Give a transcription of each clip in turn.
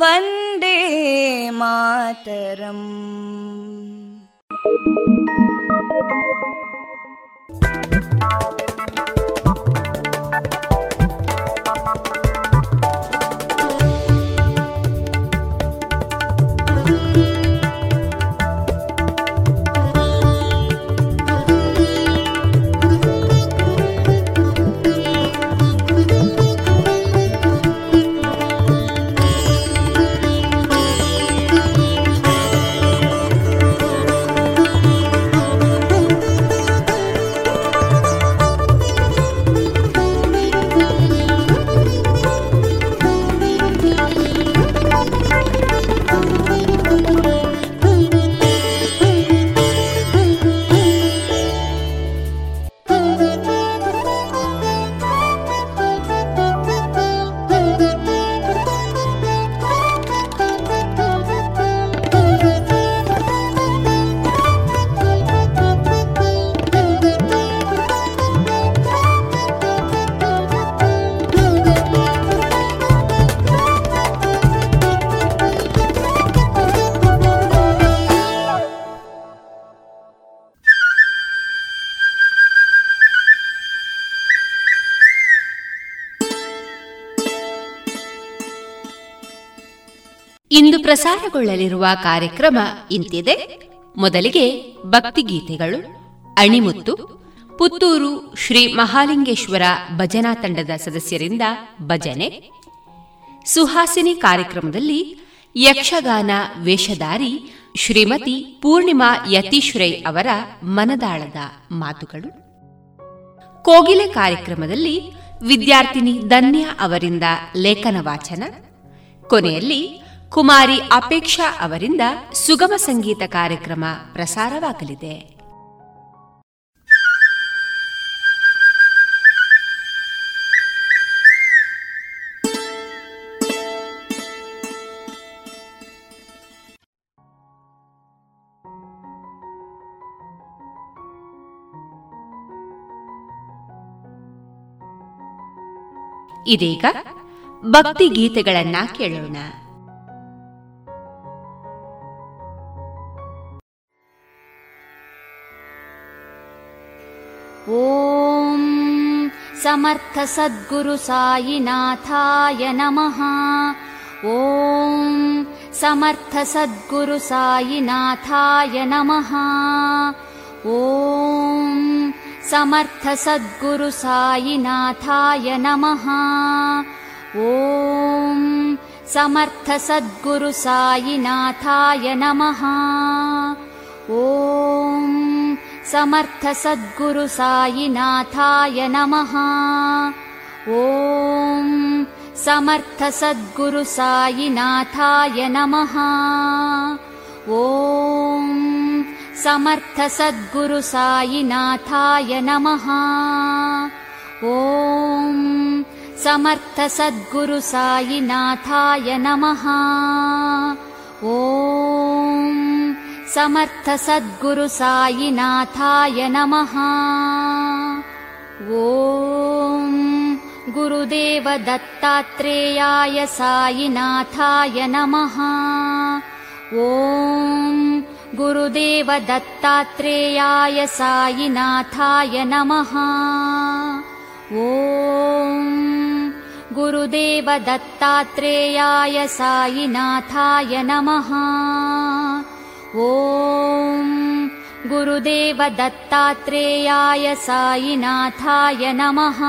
वन्दे मातरम् ಪ್ರಸಾರಗೊಳ್ಳಲಿರುವ ಕಾರ್ಯಕ್ರಮ ಇಂತಿದೆ. ಮೊದಲಿಗೆ ಭಕ್ತಿಗೀತೆಗಳು, ಅಣಿಮುತ್ತು, ಪುತ್ತೂರು ಶ್ರೀ ಮಹಾಲಿಂಗೇಶ್ವರ ಭಜನಾ ತಂಡದ ಸದಸ್ಯರಿಂದ ಭಜನೆ. ಸುಹಾಸಿನಿ ಕಾರ್ಯಕ್ರಮದಲ್ಲಿ ಯಕ್ಷಗಾನ ವೇಷಧಾರಿ ಶ್ರೀಮತಿ ಪೂರ್ಣಿಮಾ ಯತೀಶ್ರೈ ಅವರ ಮನದಾಳದ ಮಾತುಗಳು. ಕೋಗಿಲೆ ಕಾರ್ಯಕ್ರಮದಲ್ಲಿ ವಿದ್ಯಾರ್ಥಿನಿ ಧನ್ಯ ಅವರಿಂದ ಲೇಖನ ವಾಚನ. ಕೊನೆಯಲ್ಲಿ ಕುಮಾರಿ ಅಪೇಕ್ಷಾ ಅವರಿಂದ ಸುಗಮ ಸಂಗೀತ ಕಾರ್ಯಕ್ರಮ ಪ್ರಸಾರವಾಗಲಿದೆ. ಇದೀಗ ಭಕ್ತಿ ಗೀತೆಗಳನ್ನ ಕೇಳೋಣ. समर्थसद्गुरुसायिनाथाय नमः। ॐ समर्थ सद्गुरु सायिनाथाय नमः। ॐ समर्थ सद्गुरु सायिनाथाय नमः। ॐ समर्थ सद्गुरु सायिनाथाय नमः। ॐ समर्थ सद्गुरु सायिनाथाय नमः। ॐ समर्थ सद्गुरु सायिनाथाय नमः। ॐ समर्थ सद्गुरु सायिनाथाय नमः। ॐ समर्थ सद्गुरु सायिनाथाय नमः। ॐ समर्थ सद्गुरु सायिनाथाय नमः। ॐ गुरुदेव दत्तात्रेयाय सायिनाथाय नमः। ॐ गुरुदेव दत्तात्रेयाय सायिनाथाय नमः। ॐ गुरुदेव दत्तात्रेयाय सायिनाथाय नमः। ॐ गुरुदेव दत्तात्रेयाय सायिनाथाय नमः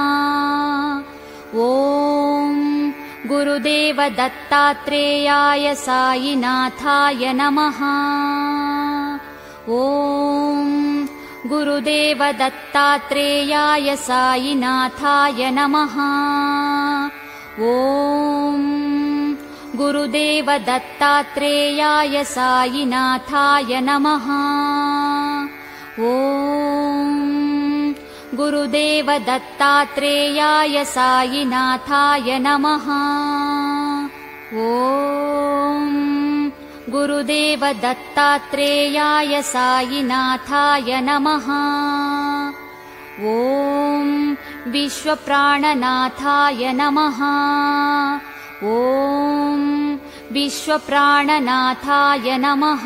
ॐ गुरुदेव दत्तात्रेयाय सायिनाथाय नमः। ॐ गुरुदेव दत्तात्रेयाय सायिनाथाय नमः। ॐ गुरुदेव दत्तात्रेयाय सायिनाथाय नमः। ॐ गुरुदेव दत्तात्रेयाय सायिनाथाय नमः। ॐ गुरुदेव दत्तात्रेयाय सायिनाथाय नमः। ॐ विश्वप्राणनाथाय नमः। ॐ विश्वप्राणनाथाय नमः।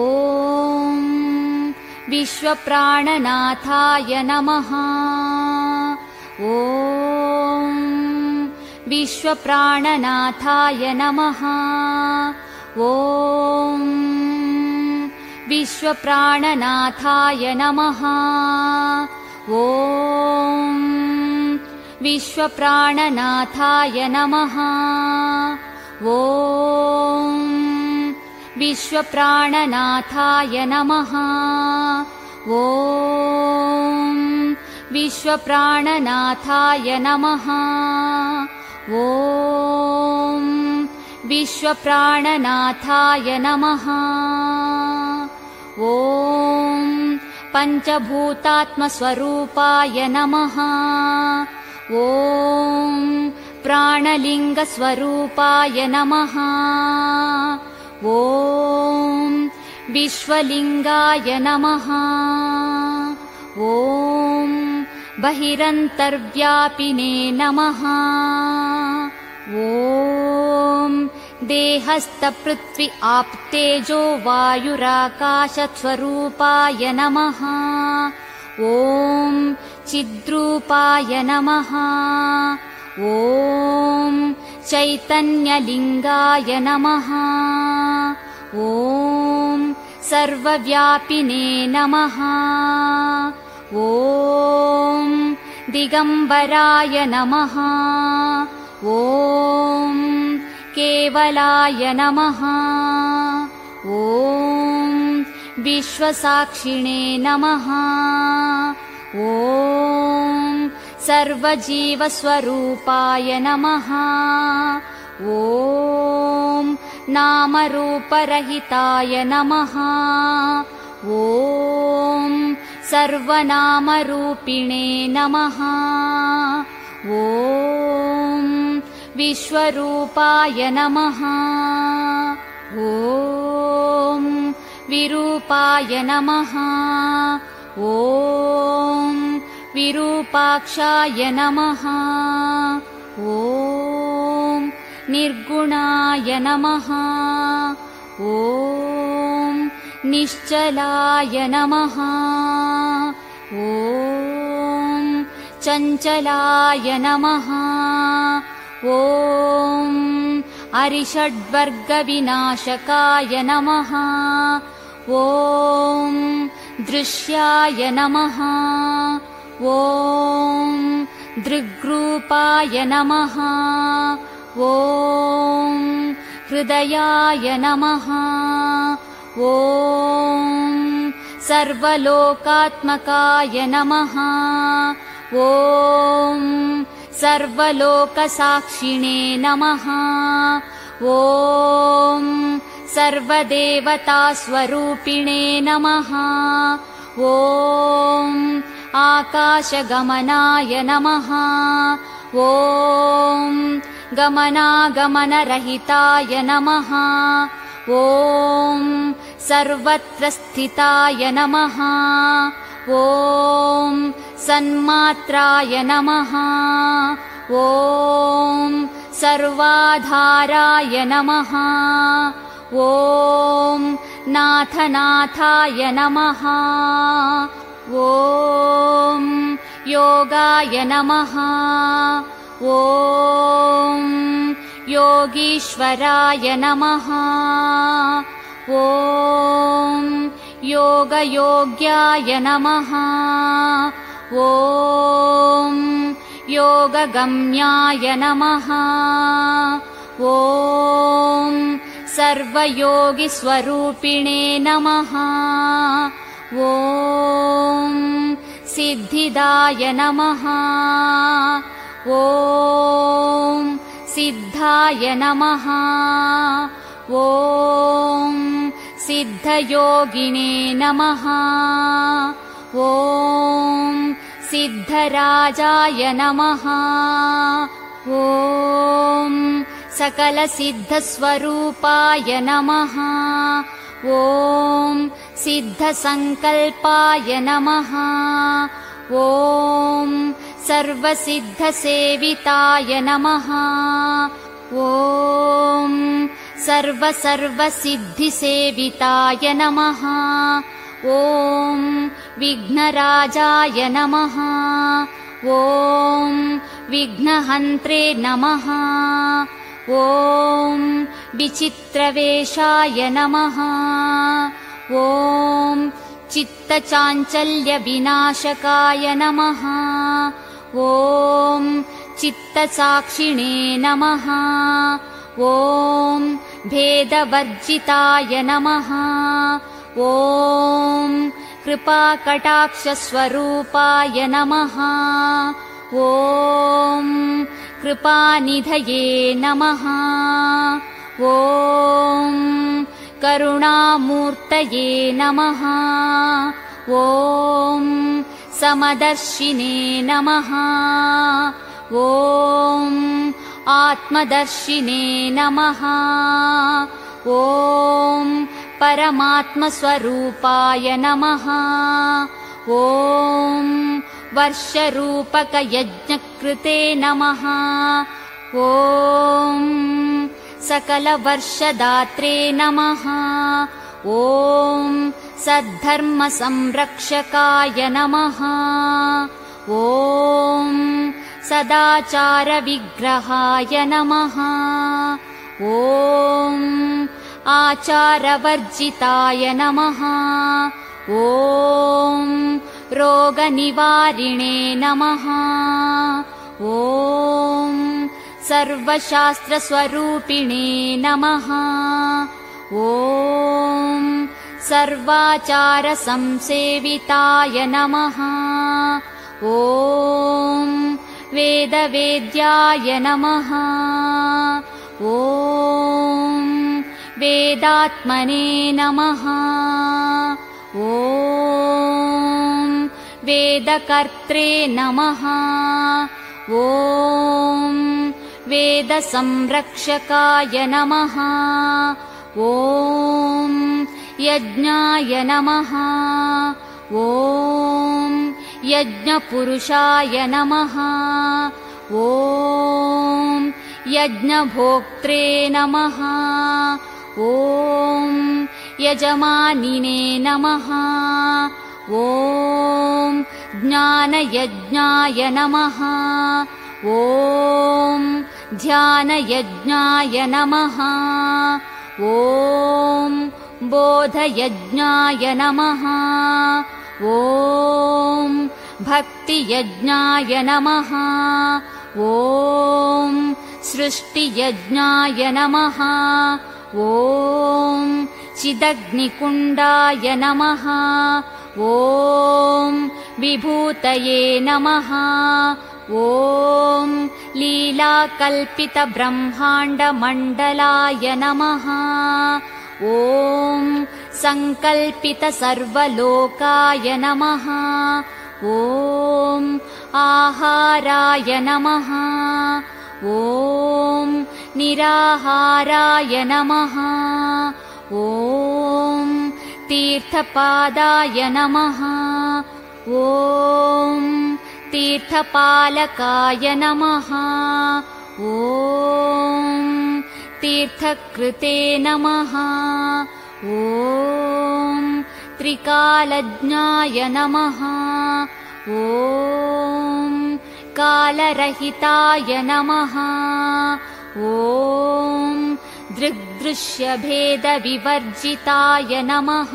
ॐ विश्वप्राणनाथाय नमः। ॐ विश्वप्राणनाथाय नमः। ॐ विश्वप्राणनाथाय नमः। ॐ विश्वप्राणनाथाय नमः। ॐ विश्वप्राणनाथाय नमः। ॐ विश्वप्राणनाथाय नमः। ॐ विश्वप्राणनाथाय नमः। ॐ पञ्चभूतात्मस्वरूपाय नमः। ॐ प्राणलिङ्गस्वरूपाय नमः ॐ विश्वलिङ्गाय नमः। ॐ बहिरन्तर्व्यापिने नमः। ॐ देहस्थपृथ्वी आप्तेजो वायुराकाशस्वरूपाय नमः। ॐ चिद्रूपाय नमः ॐ चैतन्यलिङ्गाय नमः। ॐ सर्वव्यापिने नमः। ॐ दिगम्बराय नमः। ॐ केवलाय नमः। ॐ विश्वसाक्षिणे नमः। ॐ सर्वजीवस्वरूपाय नमः। ॐ नामरूपरहिताय नमः। ॐ सर्वनामरूपिणे नमः। ॐ विश्वरूपाय नमः। ॐ विरूपाय नमः। ॐ विरूपाक्षाय नमः। ॐ निर्गुणाय नमः। ॐ निश्चलाय नमः। ॐ चञ्चलाय नमः। ॐ अरिषड्वर्गविनाशकाय नमः। ॐ दृश्याय नमः ॐ दृग्रूपाय नमः। ॐ हृदयाय नमः। ॐ सर्वलोकात्मकाय नमः। ॐ सर्वलोकसाक्षिणे नमः। ॐ सर्वदेवतास्वरूपिणे नमः। ॐ आकाशगमनाय नमः। ॐ गमनागमनरहिताय नमः। ॐ सर्वत्र स्थिताय नमः। ॐ सन्मात्राय नमः। ॐ सर्वाधाराय नमः। ॐ नाथनाथाय नमः ॐ योगाय नमः। ॐ योगीश्वराय नमः। ॐ योगयोग्याय नमः। ॐ योगगम्याय नमः। ॐ सर्वयोगिस्वरूपिणे नमः ॐ सिद्धिदाय नमः। ॐ सिद्धाय नमः। ॐ सिद्धयोगिने नमः। ॐ सिद्धराजाय नमः। ॐ सकलसिद्धस्वरूपाय नमः। ॐ सिद्धसङ्कल्पाय नमः। ॐ सर्वसिद्धसेविताय नमः। ॐ सर्वसर्वसिद्धिसेविताय नमः। ॐ विघ्नराजाय नमः। ॐ विघ्नहन्त्रे नमः। ॐ विचित्रवेषाय नमः ॐ चित्तचाञ्चल्यविनाशकाय नमः। ॐ चित्तसाक्षिणे नमः। ॐ भेदवर्जिताय नमः। ॐ कृपाकटाक्षस्वरूपाय नमः। ॐ कृपानिधये नमः। ॐ करुणामूर्तये नमः। ॐ समदर्शिने नमः। ॐ आत्मदर्शिने नमः। ॐ परमात्मस्वरूपाय नमः। ॐ वर्षरूपकयज्ञकृते नमः। ॐ सकलवर्षदात्रे नमः। ॐ सद्धर्मसंरक्षकाय नमः। ॐ सदाचारविग्रहाय नमः। ॐ आचारवर्जिताय नमः। ॐ रोगनिवारिणे नमः। ॐ सर्वशास्त्रस्वरूपिणे नमः। ॐ सर्वाचारसंसेविताय नमः। ॐ वेदवेद्याय नमः। ॐ वेदात्मने नमः। ॐ वेदकर्त्रे नमः। ॐ वेदसंरक्षकाय नमः। ॐ यज्ञाय नमः। ॐ यज्ञपुरुषाय नमः। ॐ यज्ञभोक्त्रे नमः। ॐ यजमानिने नमः। ॐ ज्ञानयज्ञाय नमः। ॐ ध्यानयज्ञाय नमः। ॐ बोधयज्ञाय नमः। ॐ भक्तियज्ञाय नमः। ॐ सृष्टियज्ञाय नमः। ॐ चिदग्निकुण्डाय नमः। ॐ विभूतये नमः ॐ लीलाकल्पितब्रह्माण्डमण्डलाय नमः। ॐ सङ्कल्पितसर्वलोकाय नमः। ॐ आहाराय नमः। ॐ निराहाराय नमः। ॐ तीर्थपादाय नमः। ॐ तीर्थपालकाय नमः। ॐ तीर्थकृते नमः। ॐ त्रिकालज्ञाय नमः। ॐ कालरहिताय नमः। ॐ दृग्दृश्यभेदविवर्जिताय नमः।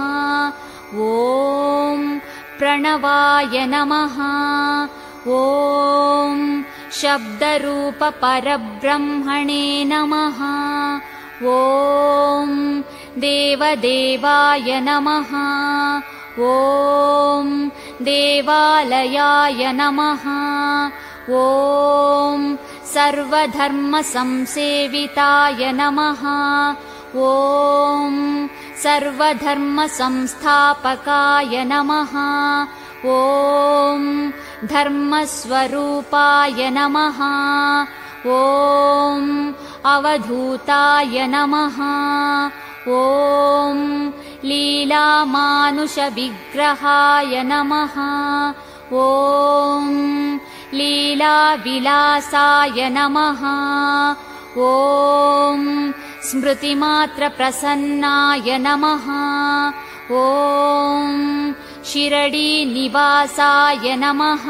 ॐ प्रणवाय नमः ॐ शब्दरूपपरब्रह्मणे नमः। ॐ देवदेवाय नमः। ॐ देवालयाय नमः। ॐ सर्वधर्मसंसेविताय नमः। ॐ सर्वधर्मसंस्थापकाय नमः। ॐ धर्मस्वरूपाय नमः। ॐ अवधूताय नमः। ॐ लीलामानुषविग्रहाय नमः। ॐ लीलाविलासाय नमः। ॐ स्मृतिमात्रप्रसन्नाय नमः। ॐ शिरडीनिवासाय नमः।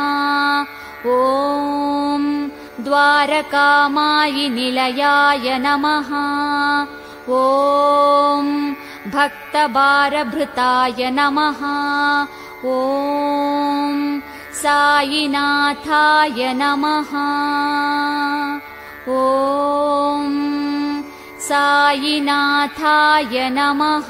ॐ द्वारकामायिनिलयाय नमः। ॐ भक्तबारभृताय नमः। ॐ सायिनाथाय नमः। ॐ सायिनाथाय नमः।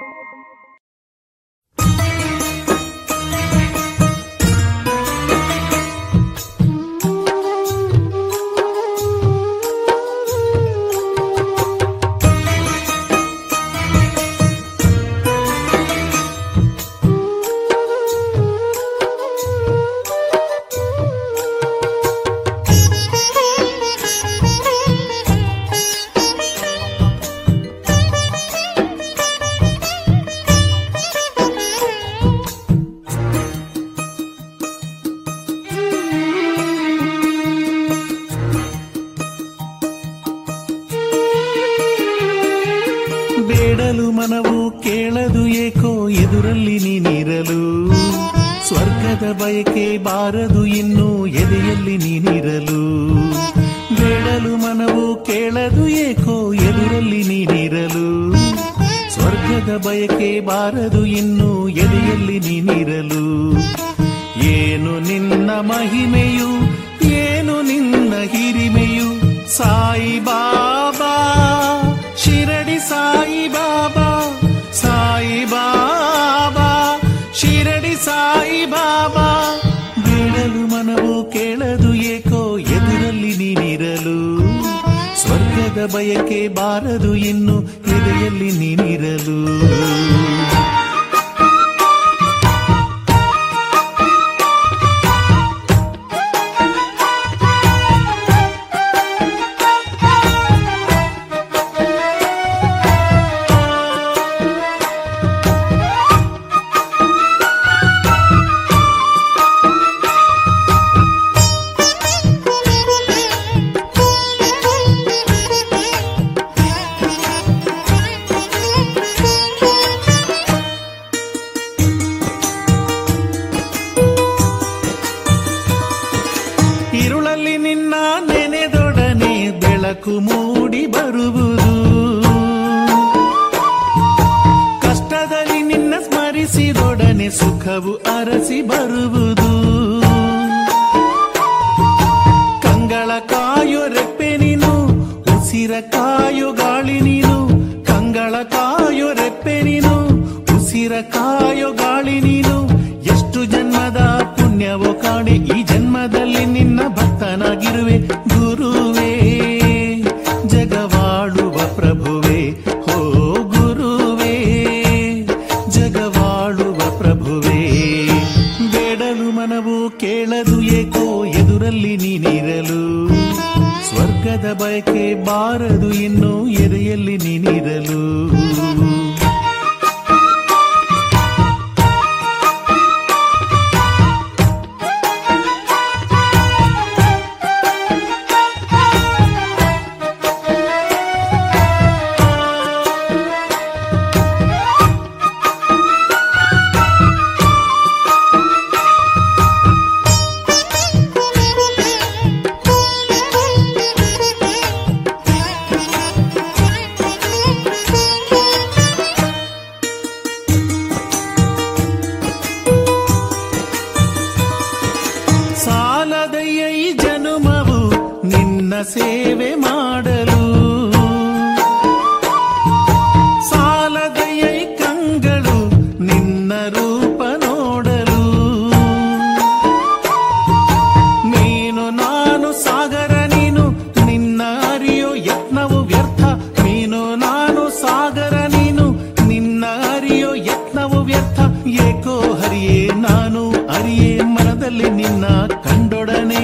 நின்னா கண்டொடனே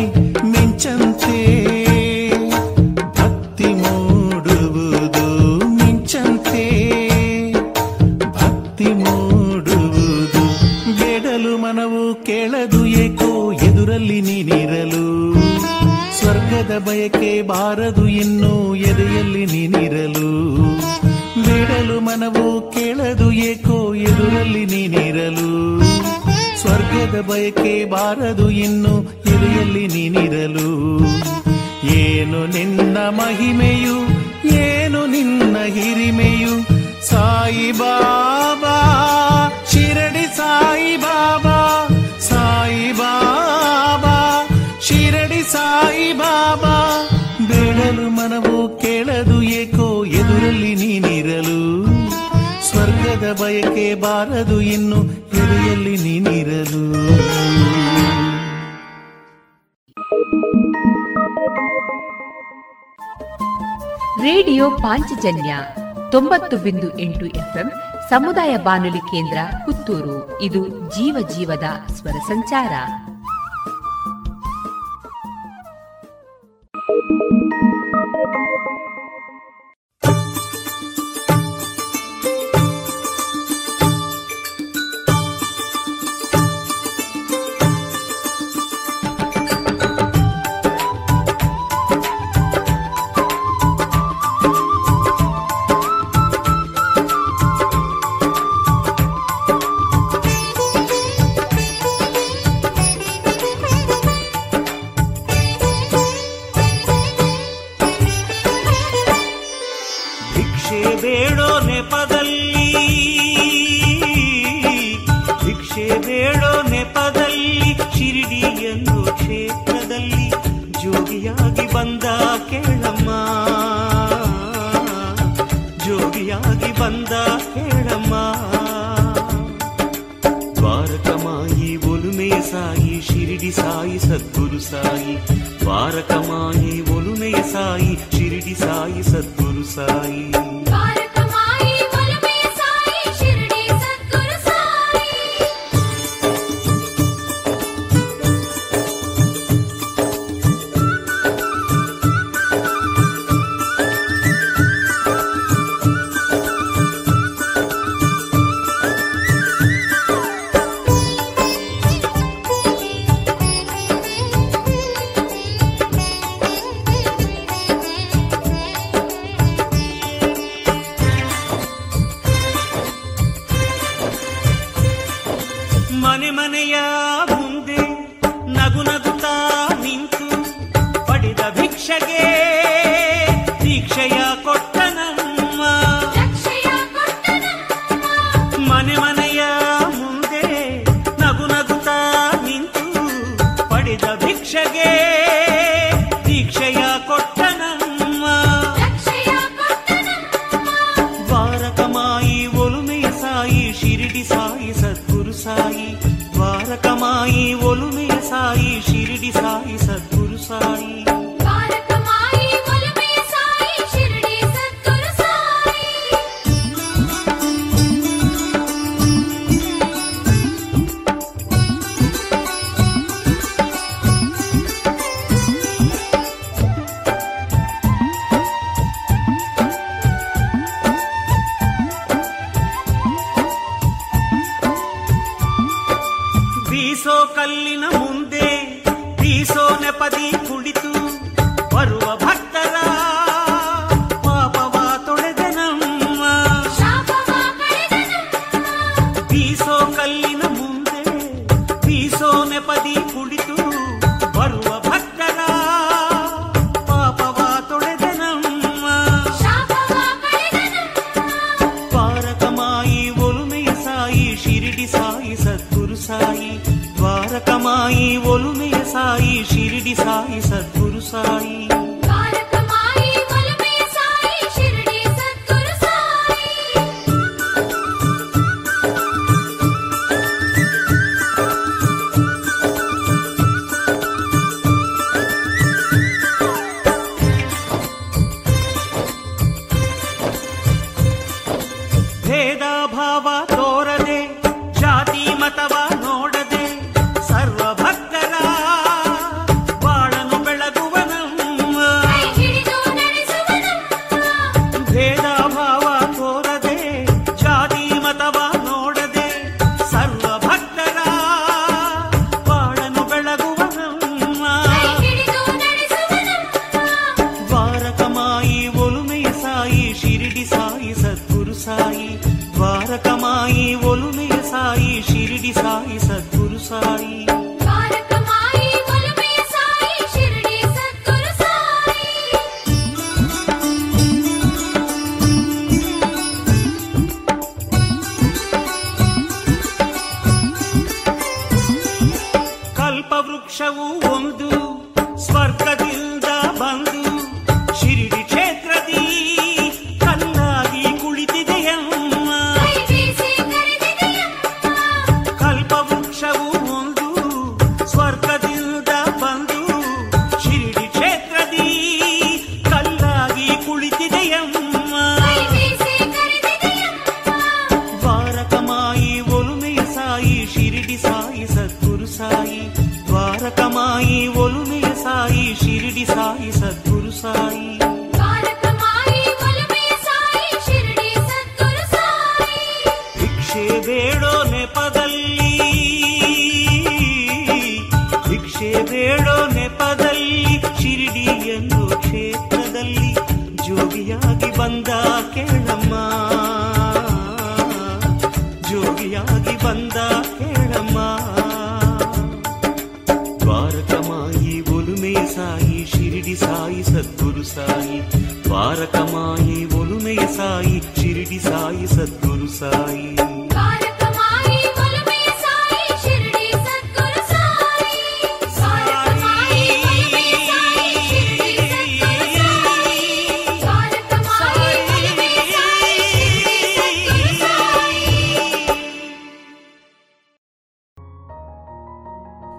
ಬಯಕೆ ಬಾರದು ಇನ್ನು ಎಲೆಯಲ್ಲಿ ನೀನಿರಲು. ಏನು ನಿನ್ನ ಮಹಿಮೆಯು, ಏನು ನಿನ್ನ ಹಿರಿಮೆಯು. ಸಾಯಿ ಬಾಬಾ ಶಿರಡಿ ಸಾಯಿ ಬಾಬಾ ಸಾಯಿ ಬಾಬಾ ಶಿರಡಿ ಸಾಯಿ ಬಾಬಾ ಬೆಳಲು ಮನವು ಕೇಳದು ಏಕೆ? ಬಯಕೆ ಬಾರದು ಇನ್ನು ಎಲೆಯಲ್ಲಿ ನೀನಿರಲು ರೇಡಿಯೋ ಪಾಂಚಜನ್ಯ ತೊಂಬತ್ತು ಬಿಂದು ಎಂಟು ಎಫ್ಎಂ ಸಮುದಾಯ ಬಾನುಲಿ ಕೇಂದ್ರ ಪುತ್ತೂರು ಇದು ಜೀವ ಜೀವದ ಸ್ವರ ಸಂಚಾರ Thank you. సాయి. వారకమాయి ఒలుమెయ సాయి ఒలుమే సాయి షిరిడి సాయి సద్గురు సాయి.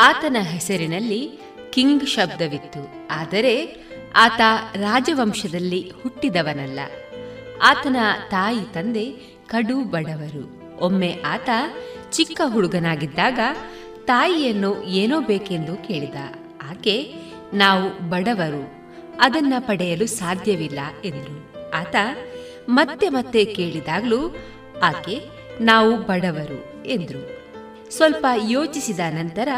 ಆತನ ಹೆಸರಿನಲ್ಲಿ ಕಿಂಗ್ ಶಬ್ದವಿತ್ತು. ಆದರೆ ಆತ ರಾಜವಂಶದಲ್ಲಿ ಹುಟ್ಟಿದವನಲ್ಲ. ಆತನ ತಾಯಿ ತಂದೆ ಕಡು ಬಡವರು. ಒಮ್ಮೆ ಆತ ಚಿಕ್ಕ ಹುಡುಗನಾಗಿದ್ದಾಗ ತಾಯಿಯನ್ನು ಏನೋ ಬೇಕೆಂದು ಕೇಳಿದ. ಆಕೆ, ನಾವು ಬಡವರು, ಅದನ್ನ ಪಡೆಯಲು ಸಾಧ್ಯವಿಲ್ಲ ಎಂದರು. ಆತ ಮತ್ತೆ ಮತ್ತೆ ಕೇಳಿದಾಗಲೂ, ಆಕೆ, ನಾವು ಬಡವರು ಎಂದರು. ಸ್ವಲ್ಪ ಯೋಚಿಸಿದ ನಂತರ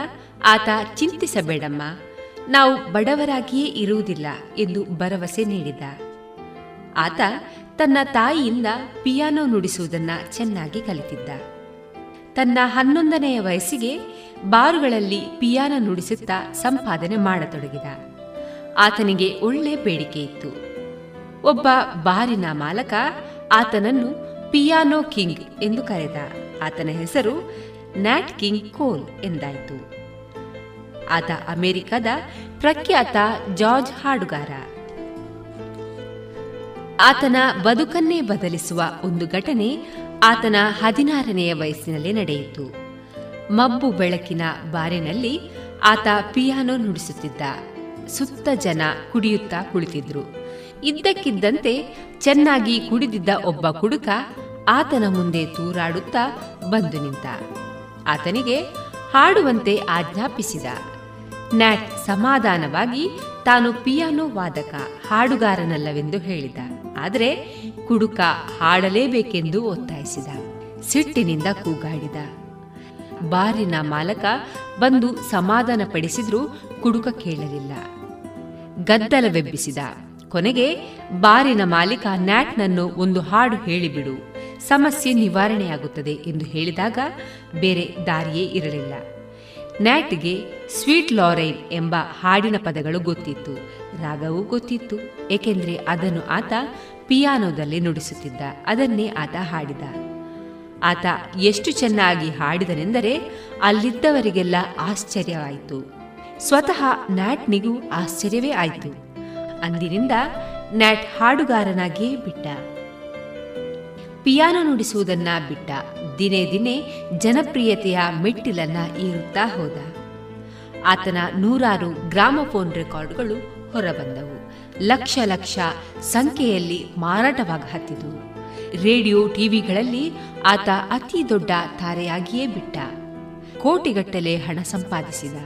ಆತ ಚಿಂತಿಸಬೇಡಮ್ಮ. ನಾವು ಬಡವರಾಗಿಯೇ ಇರುವುದಿಲ್ಲ ಎಂದು ಭರವಸೆ ನೀಡಿದ. ಆತ ತನ್ನ ತಾಯಿಯಿಂದ ಪಿಯಾನೋ ನುಡಿಸುವುದನ್ನ ಚೆನ್ನಾಗಿ ಕಲಿತಿದ್ದ. ತನ್ನ ಹನ್ನೊಂದನೆಯ ವಯಸ್ಸಿಗೆ ಬಾರುಗಳಲ್ಲಿ ಪಿಯಾನೋ ನುಡಿಸುತ್ತಾ ಸಂಪಾದನೆ ಮಾಡತೊಡಗಿದ. ಆತನಿಗೆ ಒಳ್ಳೆ ಬೇಡಿಕೆ ಇತ್ತು. ಒಬ್ಬ ಬಾರಿನ ಮಾಲಕ ಆತನನ್ನು ಪಿಯಾನೋ ಕಿಂಗ್ ಎಂದು ಕರೆದ. ಆತನ ಹೆಸರು ನ್ಯಾಟ್ ಕಿಂಗ್ ಕೋಲ್ ಎಂದಾಯಿತು. ಆತ ಅಮೆರಿಕದ ಪ್ರಖ್ಯಾತ ಜಾರ್ಜ್ ಹಾಡುಗಾರ. ಆತನ ಬದುಕನ್ನೇ ಬದಲಿಸುವ ಒಂದು ಘಟನೆ ಆತನ ಹದಿನಾರನೆಯ ವಯಸ್ಸಿನಲ್ಲಿ ನಡೆಯಿತು. ಮಬ್ಬು ಬೆಳಕಿನ ಬಾರಿನಲ್ಲಿ ಆತ ಪಿಯಾನೋ ನುಡಿಸುತ್ತಿದ್ದ. ಸುತ್ತ ಜನ ಕುಡಿಯುತ್ತಾ ಕುಳಿತಿದ್ರು. ಇದ್ದಕ್ಕಿದ್ದಂತೆ ಚೆನ್ನಾಗಿ ಕುಡಿದಿದ್ದ ಒಬ್ಬ ಕುಡುಕ ಆತನ ಮುಂದೆ ತೂರಾಡುತ್ತಾ ಬಂದು ನಿಂತ. ಆತನಿಗೆ ಹಾಡುವಂತೆ ಆಜ್ಞಾಪಿಸಿದ. ನ್ಯಾಟ್ ಸಮಾಧಾನವಾಗಿ ತಾನು ಪಿಯಾನೋ ವಾದಕ, ಹಾಡುಗಾರನಲ್ಲವೆಂದು ಹೇಳಿದ. ಆದರೆ ಕುಡುಕ ಹಾಡಲೇಬೇಕೆಂದು ಒತ್ತಾಯಿಸಿದ. ಸಿಟ್ಟಿನಿಂದ ಕೂಗಾಡಿದ. ಬಾರಿನ ಮಾಲಕ ಬಂದು ಸಮಾಧಾನ ಪಡಿಸಿದ್ರೂ ಕುಡುಕ ಕೇಳಲಿಲ್ಲ. ಗದ್ದಲವೆಬ್ಬಿಸಿದ. ಕೊನೆಗೆ ಬಾರಿನ ಮಾಲೀಕ ನ್ಯಾಟ್ನನ್ನು ಒಂದು ಹಾಡು ಹೇಳಿಬಿಡು, ಸಮಸ್ಯೆ ನಿವಾರಣೆಯಾಗುತ್ತದೆ ಎಂದು ಹೇಳಿದಾಗ ಬೇರೆ ದಾರಿಯೇ ಇರಲಿಲ್ಲ. ನ್ಯಾಟ್ಗೆ ಸ್ವೀಟ್ ಲಾರೈನ್ ಎಂಬ ಹಾಡಿನ ಪದಗಳು ಗೊತ್ತಿತ್ತು. ರಾಗವೂ ಗೊತ್ತಿತ್ತು. ಏಕೆಂದರೆ ಅದನ್ನು ಆತ ಪಿಯಾನೋದಲ್ಲಿ ನುಡಿಸುತ್ತಿದ್ದ. ಅದನ್ನೇ ಆತ ಹಾಡಿದ. ಆತ ಎಷ್ಟು ಚೆನ್ನಾಗಿ ಹಾಡಿದನೆಂದರೆ ಅಲ್ಲಿದ್ದವರಿಗೆಲ್ಲ ಆಶ್ಚರ್ಯವಾಯಿತು. ಸ್ವತಃ ನ್ಯಾಟ್ನಿಗೂ ಆಶ್ಚರ್ಯವೇ ಆಯಿತು. ಅಂದಿನಿಂದ ನ್ಯಾಟ್ ಹಾಡುಗಾರನಾಗಿಯೇ ಬಿಟ್ಟ. ಪಿಯಾನೋ ನುಡಿಸುವುದನ್ನ ಬಿಟ್ಟ. ದಿನೇ ದಿನೇ ಜನಪ್ರಿಯತೆಯ ಮೆಟ್ಟಿಲನ್ನ ಏರುತ್ತಾ ಹೋದ. ಆತನ ನೂರಾರು ಗ್ರಾಮಫೋನ್ ರೆಕಾರ್ಡ್ಗಳು ಹೊರಬಂದವು. ಲಕ್ಷ ಲಕ್ಷ ಸಂಖ್ಯೆಯಲ್ಲಿ ಮಾರಾಟವಾಗ ಹತ್ತಿದವು ರೇಡಿಯೋ ಟಿವಿಗಳಲ್ಲಿ ಆತ ಅತಿ ದೊಡ್ಡ ತಾರೆಯಾಗಿಯೇ ಬಿಟ್ಟ. ಕೋಟಿಗಟ್ಟಲೆ ಹಣ ಸಂಪಾದಿಸಿದ.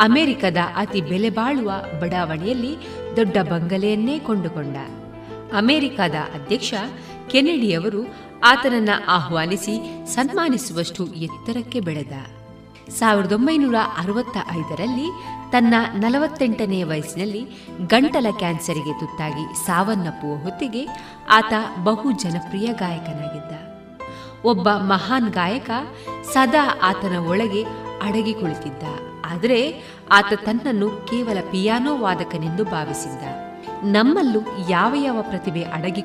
ಅಮೆರಿಕದ ಅತಿ ಬೆಲೆ ಬಾಳುವ ಬಡಾವಣೆಯಲ್ಲಿ ದೊಡ್ಡ ಬಂಗಲೆಯನ್ನೇ ಕೊಂಡುಕೊಂಡ. ಅಮೆರಿಕದ ಅಧ್ಯಕ್ಷ ಕೆನೆಡಿಯವರು ಆತನನ್ನ ಆಹ್ವಾನಿಸಿ ಸನ್ಮಾನಿಸುವಷ್ಟು ಎತ್ತರಕ್ಕೆ ಬೆಳೆದ. ಸಾವಿರದ ಒಂಬೈನೂರ ಅರವತ್ತ ಐದರಲ್ಲಿ ತನ್ನ ನಲವತ್ತೆಂಟನೆಯ ವಯಸ್ಸಿನಲ್ಲಿ ಗಂಟಲ ಕ್ಯಾನ್ಸರಿಗೆ ತುತ್ತಾಗಿ ಸಾವನ್ನಪ್ಪುವ ಹೊತ್ತಿಗೆ ಆತ ಬಹು ಜನಪ್ರಿಯ ಗಾಯಕನಾಗಿದ್ದ. ಒಬ್ಬ ಮಹಾನ್ ಗಾಯಕ ಸದಾ ಆತನ ಒಳಗೆ ಅಡಗಿ ಕುಳಿತಿದ್ದ ಆದರೆ ಆತ ತನ್ನನ್ನು ಕೇವಲ ಪಿಯಾನೋ ವಾದಕನೆಂದು ಭಾವಿಸಿದ್ದ. ನಮ್ಮಲ್ಲೂ ಯಾವ ಯಾವ ಪ್ರತಿಭೆ ಅಡಗಿ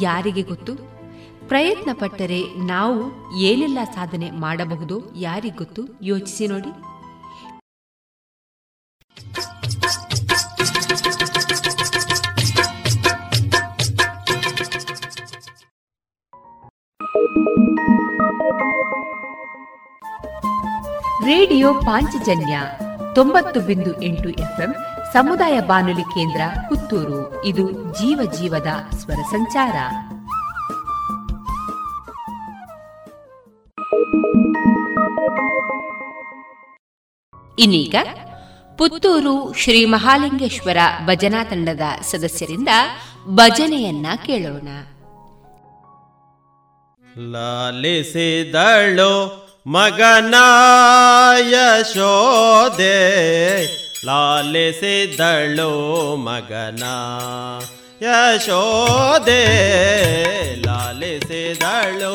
ಯಾರಿಗೆ ಗೊತ್ತು? ಪ್ರಯತ್ನ ಪಟ್ಟರೆ ನಾವು ಏನೆಲ್ಲ ಸಾಧನೆ ಮಾಡಬಹುದು ಯಾರಿಗೊತ್ತು ಯೋಚಿಸಿ ನೋಡಿ. ರೇಡಿಯೋ ಪಾಂಚಜನ್ಯ ತೊಂಬತ್ತು ಬಿಂದು ಎಂಟು ಎಫ್ಎಂ ಸಮುದಾಯ ಬಾನುಲಿ ಕೇಂದ್ರ ಪುತ್ತೂರು. ಇದು ಜೀವ ಜೀವದ ಸ್ವರ ಸಂಚಾರ. ಇನ್ನೀಗ ಪುತ್ತೂರು ಶ್ರೀ ಮಹಾಲಿಂಗೇಶ್ವರ ಭಜನಾ ತಂಡದ ಸದಸ್ಯರಿಂದ ಭಜನೆಯನ್ನ ಕೇಳೋಣ. ಲಾಲಿಸಿದಳು ಮಗನ ಯಶೋದೆ ಲಾಲಿಸಿದಳು ಮಗನ ಯಶೋದೆ ಲಾಲಿಸಿದಳು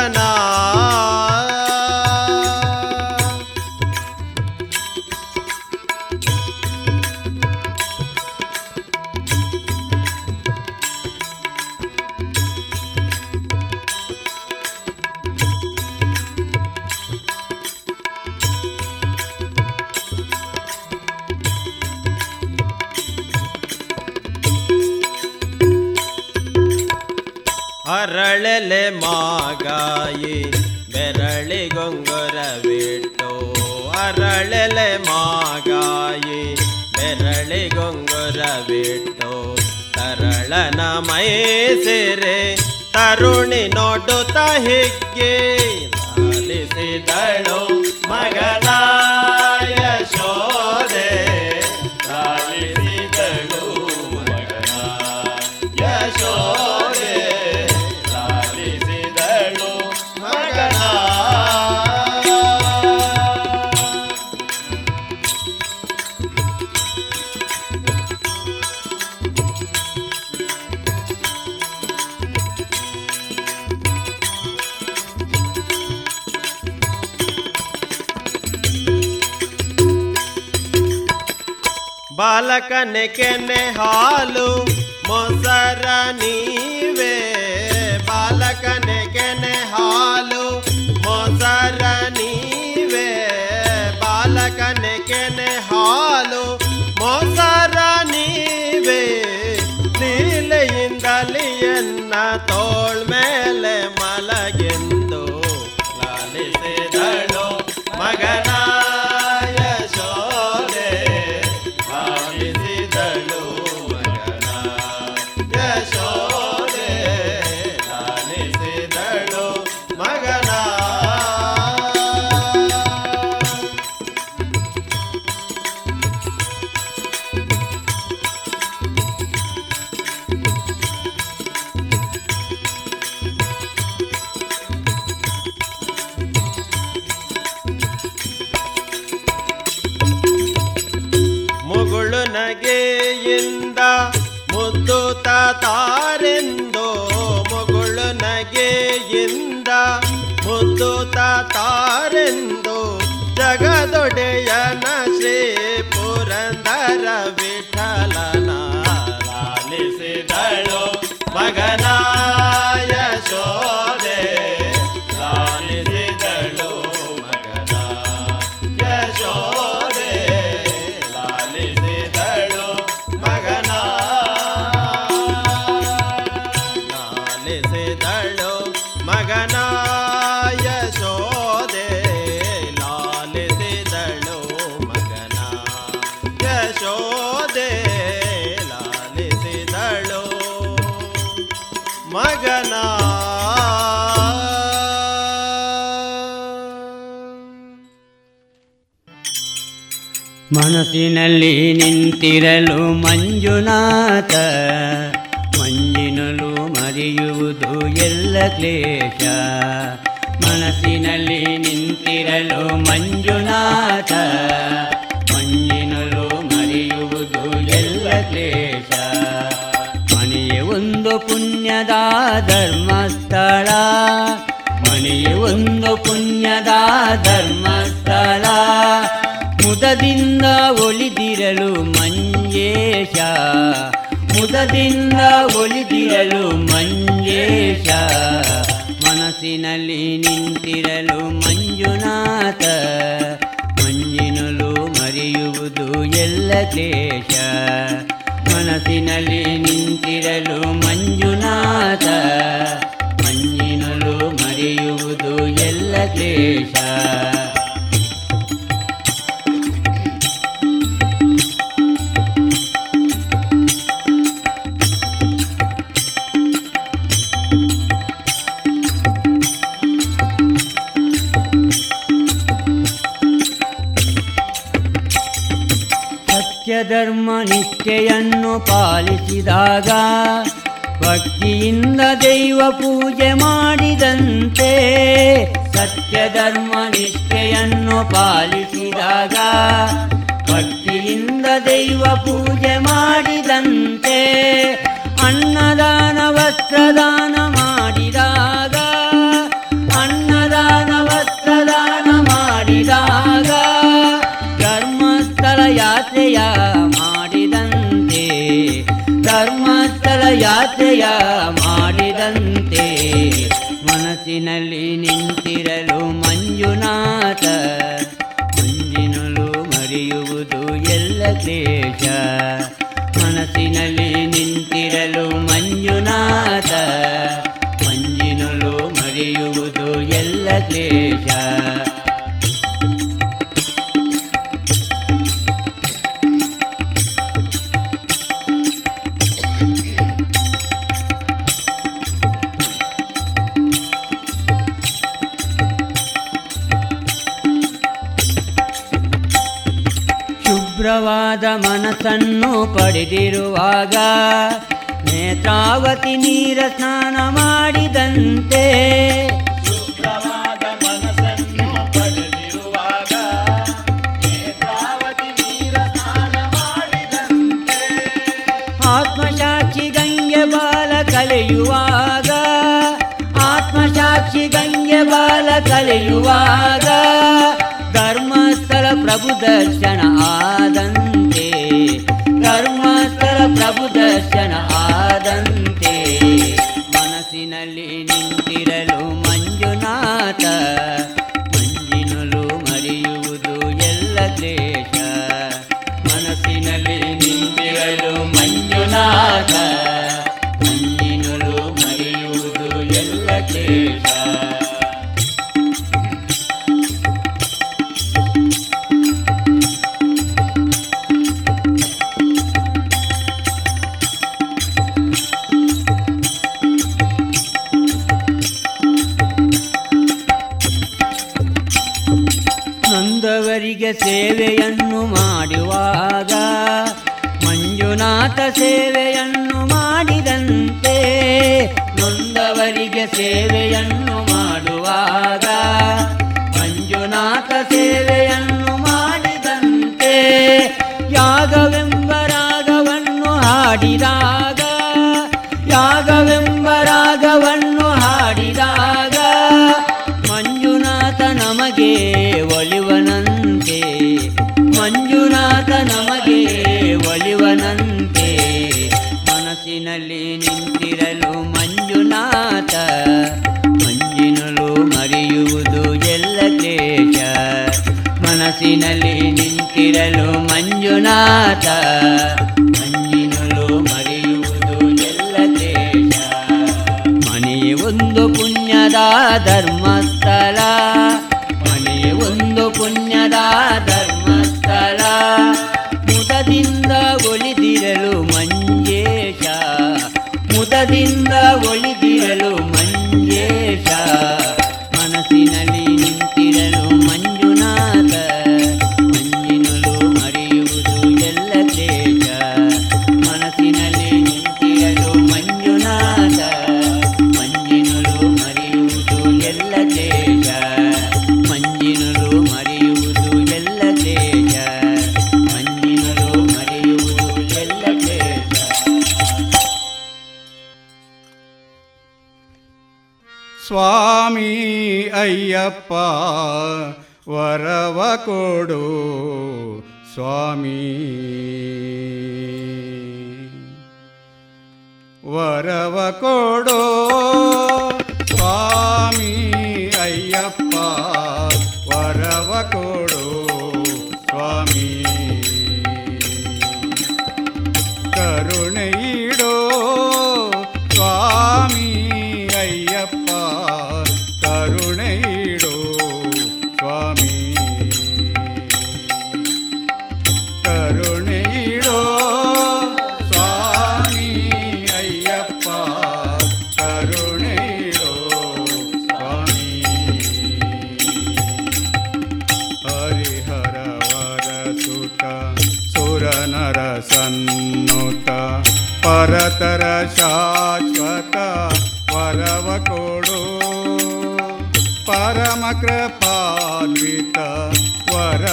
ಮಗನ ಅರಳೆಲೆ ಮಾಗಾಯಿ ಬೆರಳಿಗೊಂಗುರವಿಟ್ಟು ಅರಳೆಲೆ ಮಾಗಾಯಿ ಬೆರಳಿಗೊಂಗುರವಿಟ್ಟು ತರಳನ ಮೈಸಿರೆ ತರುಣಿ ನೋಡುತ್ತ ಹಿಗ್ಗೆ ಲಾಲಿಸಿದಳು ಮಗನ ಬಾಲಕನೆ ಕೆನೆ ಹಾಲು ಮೊಸರ ನೀವೇ ಬಾಲಕನೆ ಕೆನೆ ಹಾಲು ಮೊಸರ ನೀವೇ ಬಾಲಕನೆ ಕೆನೆ ಹಾಲು ಮೊಸರ ನೀವೇ ಲೀಲೆಯಿಂದಲಿ ಮನಸ್ಸಿನಲ್ಲಿ ನಿಂತಿರಲು ಮಂಜುನಾಥ, ಮಂಜಿನಲು ಮರೆಯುವುದು ಎಲ್ಲ ಕ್ಲೇಶ. ಮನಸ್ಸಿನಲ್ಲಿ ನಿಂತಿರಲು ಮಂಜುನಾಥ, ಮಂಜಿನಲು ಮರೆಯುವುದು ಎಲ್ಲ ಕ್ಲೇಶ. ಮನೆಯ ಒಂದು ಪುಣ್ಯದ ಧರ್ಮಸ್ಥಳ, ಮನೆಯ ಒಂದು ಪುಣ್ಯದ ಧರ್ಮಸ್ಥಳ ಮುದದಿಂದ ಒಲಿದಿರಲು ಮಂಜೇಶ. ಮುದದಿಂದ ಒಲಿದಿರಲು ಮಂಜೇಶ. ಮನಸ್ಸಿನಲ್ಲಿ ನಿಂತಿರಲು ಮಂಜುನಾಥ. ಮಂಜಿನಲು ಮರೆಯುವುದು ಎಲ್ಲ ದೇಶ ಮನಸ್ಸಿನಲ್ಲಿ ನಿಂತಿರಲು ಮಂಜುನಾಥ. ಮಂಜಿನಲು ಮರೆಯುವುದು ಎಲ್ಲ ಕ್ಲೇಶ ಸತ್ಯಧರ್ಮ ನಿಷ್ಠೆಯನ್ನು ಪಾಲಿಸಿದಾಗ ಭಕ್ತಿಯಿಂದ ದೈವ ಪೂಜೆ ಮಾಡಿದಂತೆ ಸತ್ಯ ಧರ್ಮ ನಿಷ್ಠೆಯನ್ನು ಪಾಲಿಸಿದಾಗ ಭಕ್ತಿಯಿಂದ ದೈವ ಪೂಜೆ ಮಾಡಿದಂತೆ ಅನ್ನದಾನ, ವಸ್ತ್ರದಾನ ಮಾಡಿದಂತೆ ಮನಸ್ಸಿನಲ್ಲಿ ನಿಂತಿರಲು ಶುಭ್ರವಾದ ಮನಸ್ಸನ್ನು ಪಡೆದಿರುವಾಗ ನೇತ್ರಾವತಿ ನೀರ ಸ್ನಾನ ಮಾಡಿದಂತೆ ಶುಭ್ರವಾದ ಮನಸ್ಸನ್ನು ಪಡೆದಿರುವಾಗ ನೇತ್ರಾವತಿ ನೀರ ಸ್ನಾನ ಮಾಡಿದಂತೆ. ಆತ್ಮಸಾಕ್ಷಿ ಗಂಗೆ ಬಾಲ ಕಲೆಯುವಾಗ ಆತ್ಮಸಾಕ್ಷಿ ಗಂಗೆ ಬಾಲ ಕಲೆಯುವಾಗ ಧರ್ಮಸ್ಥಳ ಪ್ರಭು ದರ್ಶನ ಪುಣ್ಯದ ಯಪ್ಪ ವರವ ಕೊಡು ಸ್ವಾಮಿ. ವರವ ಕೊಡೋ ಸ್ವಾಮಿ.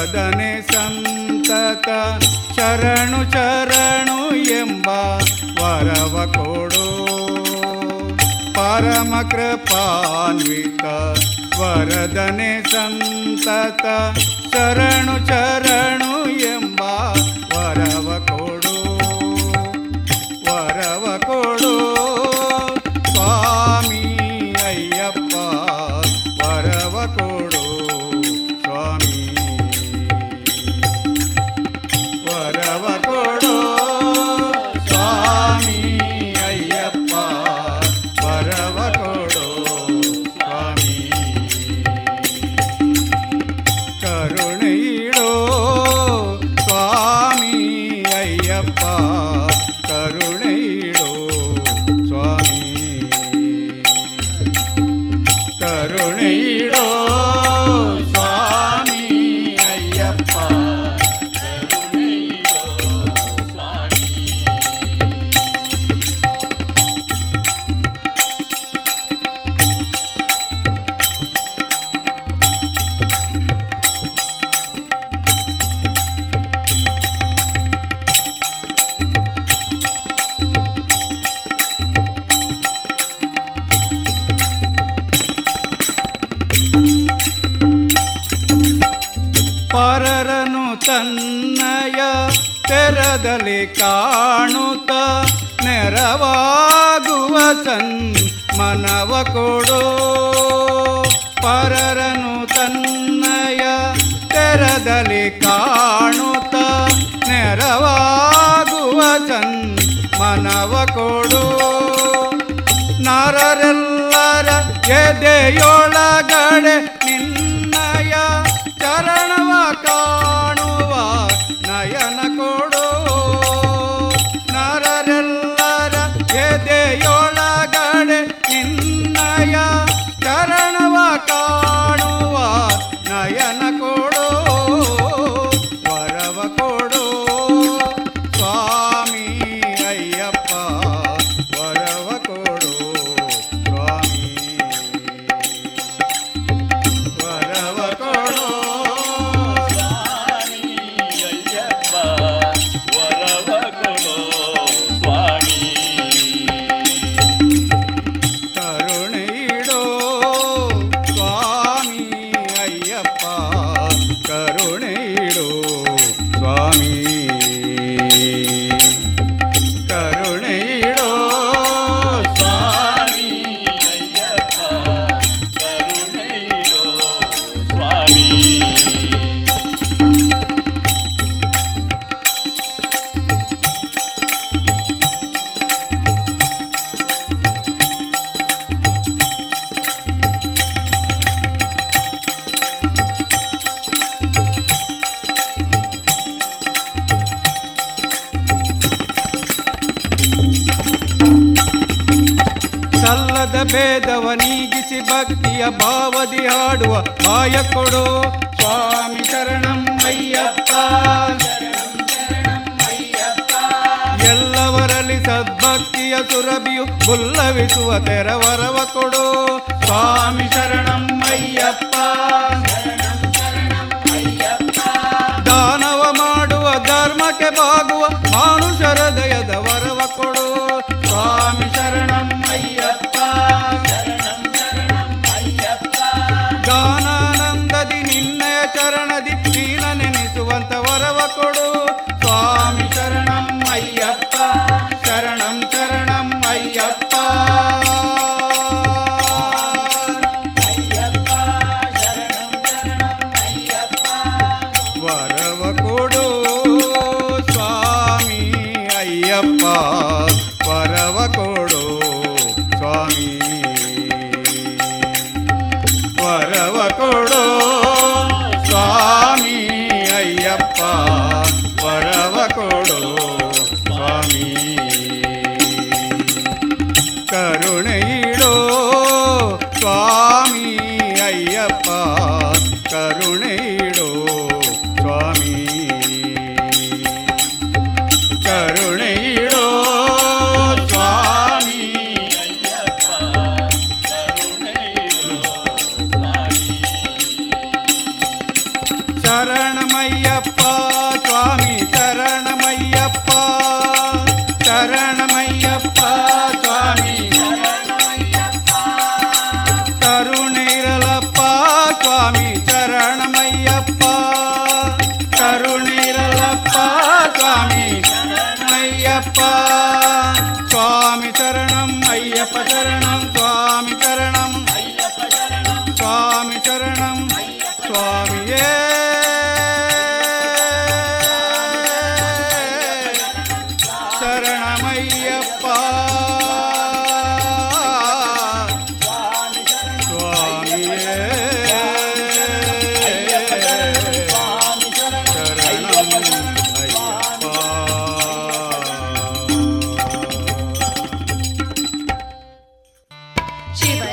ಸದನೆ ಸಂತತ ಶರಣು ಶರಣು ಎಂಬ ವರವ ಕೊಡು. ಪರಮ ಕೃಪಾನ್ವಿತ ವರದನೆ ಸಂತತ ಶರಣು ಶರಣು ಎಂಬ ಕಾಣುತ್ತ ನೆರವಾಗುವ ಮನವ ಕೊಡೋ ಪರರನು ತನ್ನಯ ತೆರದಲ್ಲಿ ಕಾಣುತ್ತ ನೆರವಾಗುವ ಮನವ ಕೊಡೋ ನರರೆಲ್ಲರ ಎದೆಯೊಳಗಡೆ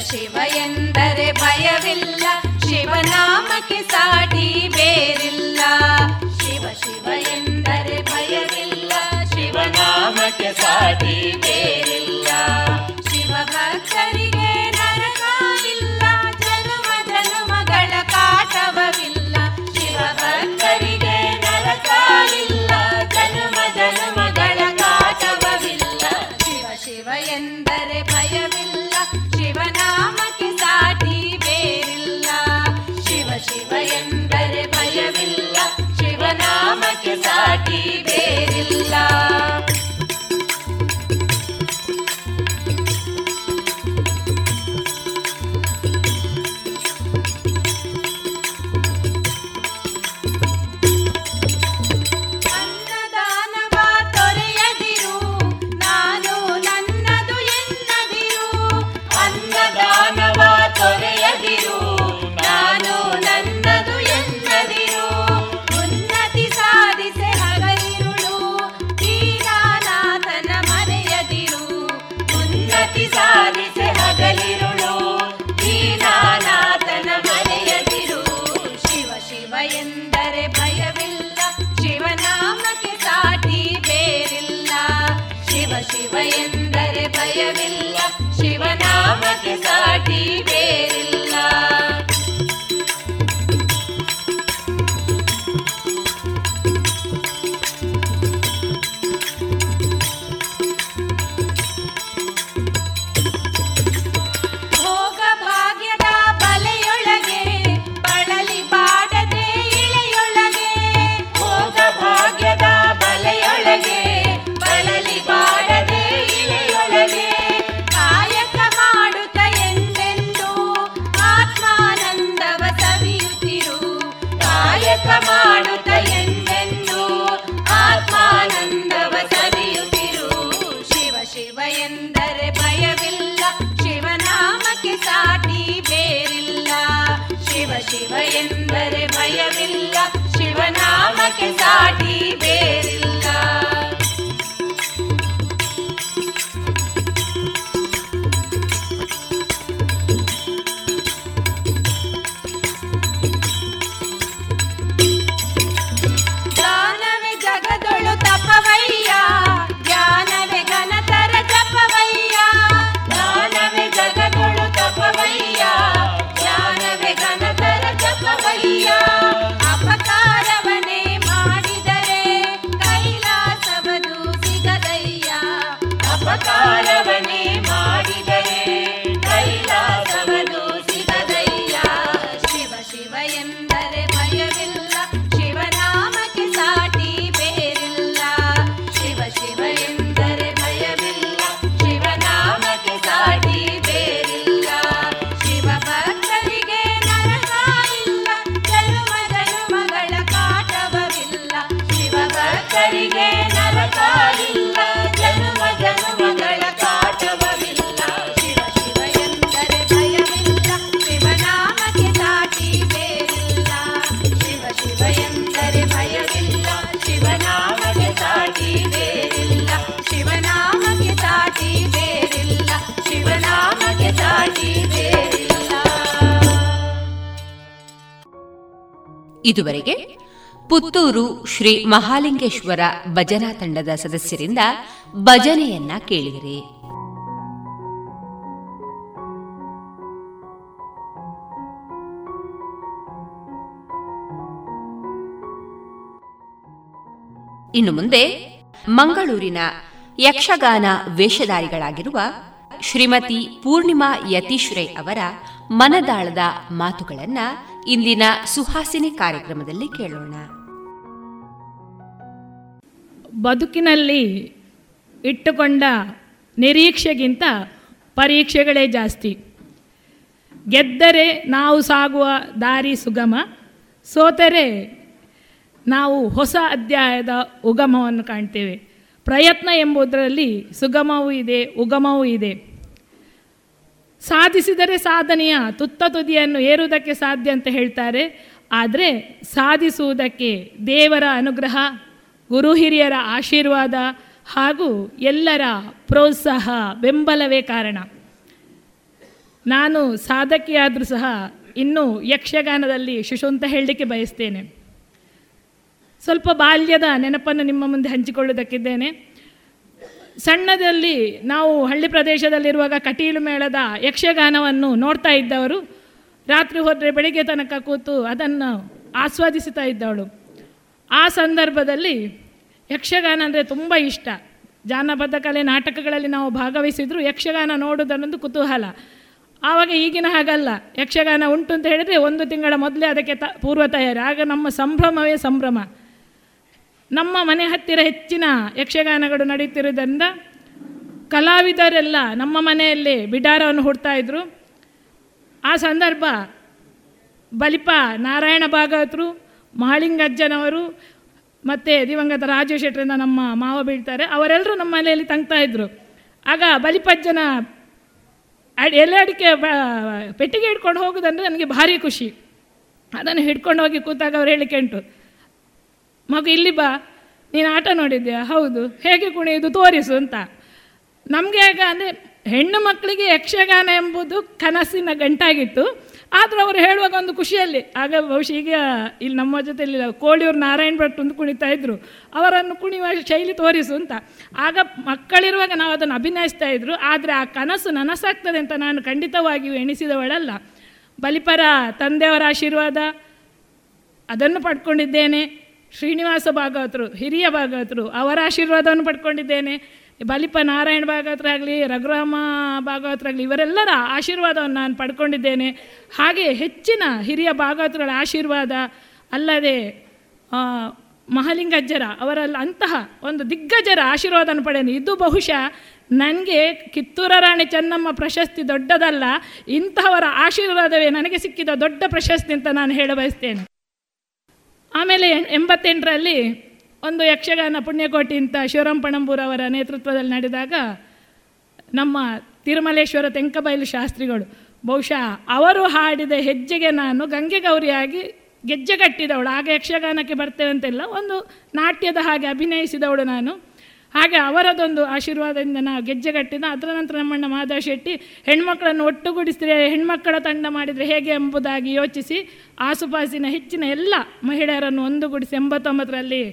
ಶಿವ ಎಂದರೆ ಭಯವಿಲ್ಲ, ಶಿವನಾಮಕ್ಕೆ ಸಾಟಿ ಬೇರಿಲ್ಲ. ಶಿವ ಶಿವ ಎಂದರೆ ಭಯವಿಲ್ಲ, ಶಿವನಾಮಕ್ಕೆ ಸಾಟಿ ಬೇರಿಲ್ಲ. ಶಿವ ಭಕ್ತರಿಗೆ ಸಾಟಿ ಇದುವರೆಗೆ ಪುತ್ತೂರು ಶ್ರೀ ಮಹಾಲಿಂಗೇಶ್ವರ ಭಜನಾ ತಂಡದ ಸದಸ್ಯರಿಂದ ಭಜನೆಯನ್ನ ಕೇಳಿದಿರಿ. ಇನ್ನು ಮುಂದೆ ಮಂಗಳೂರಿನ ಯಕ್ಷಗಾನ ವೇಷಧಾರಿಗಳಾಗಿರುವ ಶ್ರೀಮತಿ ಪೂರ್ಣಿಮಾ ಯತೀಶ್ರೈ ಅವರ ಮನದಾಳದ ಮಾತುಗಳನ್ನ ಇಂದಿನ ಸುಹಾಸಿನಿ ಕಾರ್ಯಕ್ರಮದಲ್ಲಿ ಕೇಳೋಣ. ಬದುಕಿನಲ್ಲಿ ಇಟ್ಟುಕೊಂಡ ನಿರೀಕ್ಷೆಗಿಂತ ಪರೀಕ್ಷೆಗಳೇ ಜಾಸ್ತಿ. ಗೆದ್ದರೆ ನಾವು ಸಾಗುವ ದಾರಿ ಸುಗಮ, ಸೋತರೆ ನಾವು ಹೊಸ ಅಧ್ಯಾಯದ ಉಗಮವನ್ನು ಕಾಣ್ತೇವೆ. ಪ್ರಯತ್ನ ಎಂಬುದರಲ್ಲಿ ಸುಗಮವೂ ಇದೆ, ಉಗಮವೂ ಇದೆ. ಸಾಧಿಸಿದರೆ ಸಾಧನೆಯ? ತುತ್ತ ತುದಿಯನ್ನು ಏರುವುದಕ್ಕೆ ಸಾಧ್ಯ ಅಂತ ಹೇಳ್ತಾರೆ. ಆದರೆ ಸಾಧಿಸುವುದಕ್ಕೆ ದೇವರ ಅನುಗ್ರಹ, ಗುರು ಹಿರಿಯರ ಆಶೀರ್ವಾದ ಹಾಗೂ ಎಲ್ಲರ ಪ್ರೋತ್ಸಾಹ ಬೆಂಬಲವೇ ಕಾರಣ. ನಾನು ಸಾಧಕಿಯಾದರೂ ಸಹ ಇನ್ನೂ ಯಕ್ಷಗಾನದಲ್ಲಿ ಶಿಶು ಅಂತ ಹೇಳಲಿಕ್ಕೆ ಬಯಸ್ತೇನೆ. ಸ್ವಲ್ಪ ಬಾಲ್ಯದ ನೆನಪನ್ನು ನಿಮ್ಮ ಮುಂದೆ ಹಂಚಿಕೊಳ್ಳುವುದಕ್ಕಿದ್ದೇನೆ. ಸಣ್ಣದಲ್ಲಿ ನಾವು ಹಳ್ಳಿ ಪ್ರದೇಶದಲ್ಲಿರುವಾಗ ಕಟೀಲು ಮೇಳದ ಯಕ್ಷಗಾನವನ್ನು ನೋಡ್ತಾ ಇದ್ದವರು, ರಾತ್ರಿ ಹೋದರೆ ಬೆಳಿಗ್ಗೆ ತನಕ ಕೂತು ಅದನ್ನು ಆಸ್ವಾದಿಸ್ತಾ ಇದ್ದವಳು. ಆ ಸಂದರ್ಭದಲ್ಲಿ ಯಕ್ಷಗಾನ ಅಂದರೆ ತುಂಬ ಇಷ್ಟ. ಜಾನಪದ ಕಲೆ ನಾಟಕಗಳಲ್ಲಿ ನಾವು ಭಾಗವಹಿಸಿದ್ರು ಯಕ್ಷಗಾನ ನೋಡೋದನ್ನೊಂದು ಕುತೂಹಲ. ಆವಾಗ ಈಗಿನ ಹಾಗಲ್ಲ. ಯಕ್ಷಗಾನ ಉಂಟು ಅಂತ ಹೇಳಿದರೆ ಒಂದು ತಿಂಗಳ ಮೊದಲೇ ಅದಕ್ಕೆ ತ ಪೂರ್ವ ತಯಾರಿ ಆಗ ನಮ್ಮ ಸಂಭ್ರಮವೇ ಸಂಭ್ರಮ. ನಮ್ಮ ಮನೆ ಹತ್ತಿರ ಹೆಚ್ಚಿನ ಯಕ್ಷಗಾನಗಳು ನಡೀತಿರುವುದರಿಂದ ಕಲಾವಿದರೆಲ್ಲ ನಮ್ಮ ಮನೆಯಲ್ಲಿ ಬಿಡಾರವನ್ನು ಹುಡ್ತಾಯಿದ್ರು ಆ ಸಂದರ್ಭ ಬಲಿಪ ನಾರಾಯಣ ಭಾಗವತರು ಮಹಾಳಿಂಗಜ್ಜನವರು ಮತ್ತು ದಿವಂಗತ ರಾಜು ಶೆಟ್ಟರಿಂದ ನಮ್ಮ ಮಾವ ಬೀಳ್ತಾರೆ. ಅವರೆಲ್ಲರೂ ನಮ್ಮ ಮನೆಯಲ್ಲಿ ತಂಗ್ತಾ ಇದ್ರು. ಆಗ ಬಲಿಪಜ್ಜನ ಅಡಿ, ಎಲೆ ಅಡಿಕೆ ಪೆಟ್ಟಿಗೆ ಹಿಡ್ಕೊಂಡು ಹೋಗೋದಂದ್ರೆ ನನಗೆ ಭಾರಿ ಖುಷಿ. ಅದನ್ನು ಹಿಡ್ಕೊಂಡು ಹೋಗಿ ಕೂತಾಗ ಅವ್ರು ಹೇಳಿಕೆ ಉಂಟು ಮಗು, ಇಲ್ಲಿ ಬಾ. ನೀನು ಆಟ ನೋಡಿದ್ಯಾ? ಹೌದು. ಹೇಗೆ ಕುಣಿಯೋದು ತೋರಿಸು ಅಂತ. ನಮಗೆ ಆಗ ಅಂದರೆ ಹೆಣ್ಣು ಮಕ್ಕಳಿಗೆ ಯಕ್ಷಗಾನ ಎಂಬುದು ಕನಸಿನ ಗಂಟಾಗಿತ್ತು. ಆದರೂ ಅವರು ಹೇಳುವಾಗ ಒಂದು ಖುಷಿಯಲ್ಲಿ, ಆಗ ಬಹುಶಃ ಈಗ ಇಲ್ಲಿ ನಮ್ಮ ಜೊತೆಲಿ ಕೋಳಿಯೂರು ನಾರಾಯಣ ಭಟ್ ಒಂದು ಕುಣಿತಾ ಇದ್ದರು ಅವರನ್ನು ಕುಣಿಯುವ ಶೈಲಿ ತೋರಿಸು ಅಂತ. ಆಗ ಮಕ್ಕಳಿರುವಾಗ ನಾವು ಅದನ್ನು ಅಭಿನಯಿಸ್ತಾ ಇದ್ರು. ಆದರೆ ಆ ಕನಸು ನನಸಾಗ್ತದೆ ಅಂತ ನಾನು ಖಂಡಿತವಾಗಿಯೂ ಎಣಿಸಿದವಳಲ್ಲ. ಬಲಿಪರ, ತಂದೆಯವರ ಆಶೀರ್ವಾದ, ಅದನ್ನು ಪಡ್ಕೊಂಡಿದ್ದೇನೆ. ಶ್ರೀನಿವಾಸ ಭಾಗವತರು, ಹಿರಿಯ ಭಾಗವತರು, ಅವರ ಆಶೀರ್ವಾದವನ್ನು ಪಡ್ಕೊಂಡಿದ್ದೇನೆ. ಬಲಿಪ ನಾರಾಯಣ ಭಾಗವತರಾಗಲಿ ರಘುರಾಮ ಭಾಗವತರಾಗಲಿ ಇವರೆಲ್ಲರ ಆಶೀರ್ವಾದವನ್ನು ನಾನು ಪಡ್ಕೊಂಡಿದ್ದೇನೆ. ಹಾಗೆ ಹೆಚ್ಚಿನ ಹಿರಿಯ ಭಾಗವತರುಗಳ ಆಶೀರ್ವಾದ ಅಲ್ಲದೆ ಮಹಾಲಿಂಗಜ್ಜರ, ಅವರಲ್ಲಿ ಅಂತಹ ಒಂದು ದಿಗ್ಗಜರ ಆಶೀರ್ವಾದವನ್ನು ಪಡೆಯನು ಇದು ಬಹುಶಃ ನನಗೆ ಕಿತ್ತೂರ ರಾಣಿ ಚೆನ್ನಮ್ಮ ಪ್ರಶಸ್ತಿ ದೊಡ್ಡದಲ್ಲ, ಇಂತಹವರ ಆಶೀರ್ವಾದವೇ ನನಗೆ ಸಿಕ್ಕಿದ ದೊಡ್ಡ ಪ್ರಶಸ್ತಿ ಅಂತ ನಾನು ಹೇಳ ಬಯಸ್ತೇನೆ ಆಮೇಲೆ ಎಂಬತ್ತೆಂಟರಲ್ಲಿ ಒಂದು ಯಕ್ಷಗಾನ ಪುಣ್ಯಕೋಟಿ ಅಂತ ಶಿವರಾಮ್ ಪಣಂಬೂರವರ ನೇತೃತ್ವದಲ್ಲಿ ನಡೆದಾಗ ನಮ್ಮ ತಿರುಮಲೇಶ್ವರ ತೆಂಕಬೈಲು ಶಾಸ್ತ್ರಿಗಳು, ಬಹುಶಃ ಅವರು ಹಾಡಿದ ಹೆಜ್ಜೆಗೆ ನಾನು ಗಂಗೆ ಗೌರಿಯಾಗಿ ಗೆಜ್ಜೆ ಕಟ್ಟಿದವಳು. ಆಗ ಯಕ್ಷಗಾನಕ್ಕೆ ಬರ್ತೇವೆ ಅಂತೆಲ್ಲ ಒಂದು ನಾಟ್ಯದ ಹಾಗೆ ಅಭಿನಯಿಸಿದವಳು ನಾನು. ಹಾಗೆ ಅವರದೊಂದು ಆಶೀರ್ವಾದದಿಂದ ನಾವು ಗೆಜ್ಜೆ ಕಟ್ಟಿದ ಅದರ ನಂತರ ನಮ್ಮಣ್ಣ ಮಾಧವ ಶೆಟ್ಟಿ ಹೆಣ್ಮಕ್ಕಳನ್ನು ಒಟ್ಟುಗೂಡಿಸಿದ್ರೆ ಹೆಣ್ಮಕ್ಕಳ ತಂಡ ಮಾಡಿದರೆ ಹೇಗೆ ಎಂಬುದಾಗಿ ಯೋಚಿಸಿ ಆಸುಪಾಸಿನ ಹೆಚ್ಚಿನ ಎಲ್ಲ ಮಹಿಳೆಯರನ್ನು ಒಂದುಗೂಡಿಸಿ ಎಂಬತ್ತೊಂಬತ್ತರಲ್ಲಿ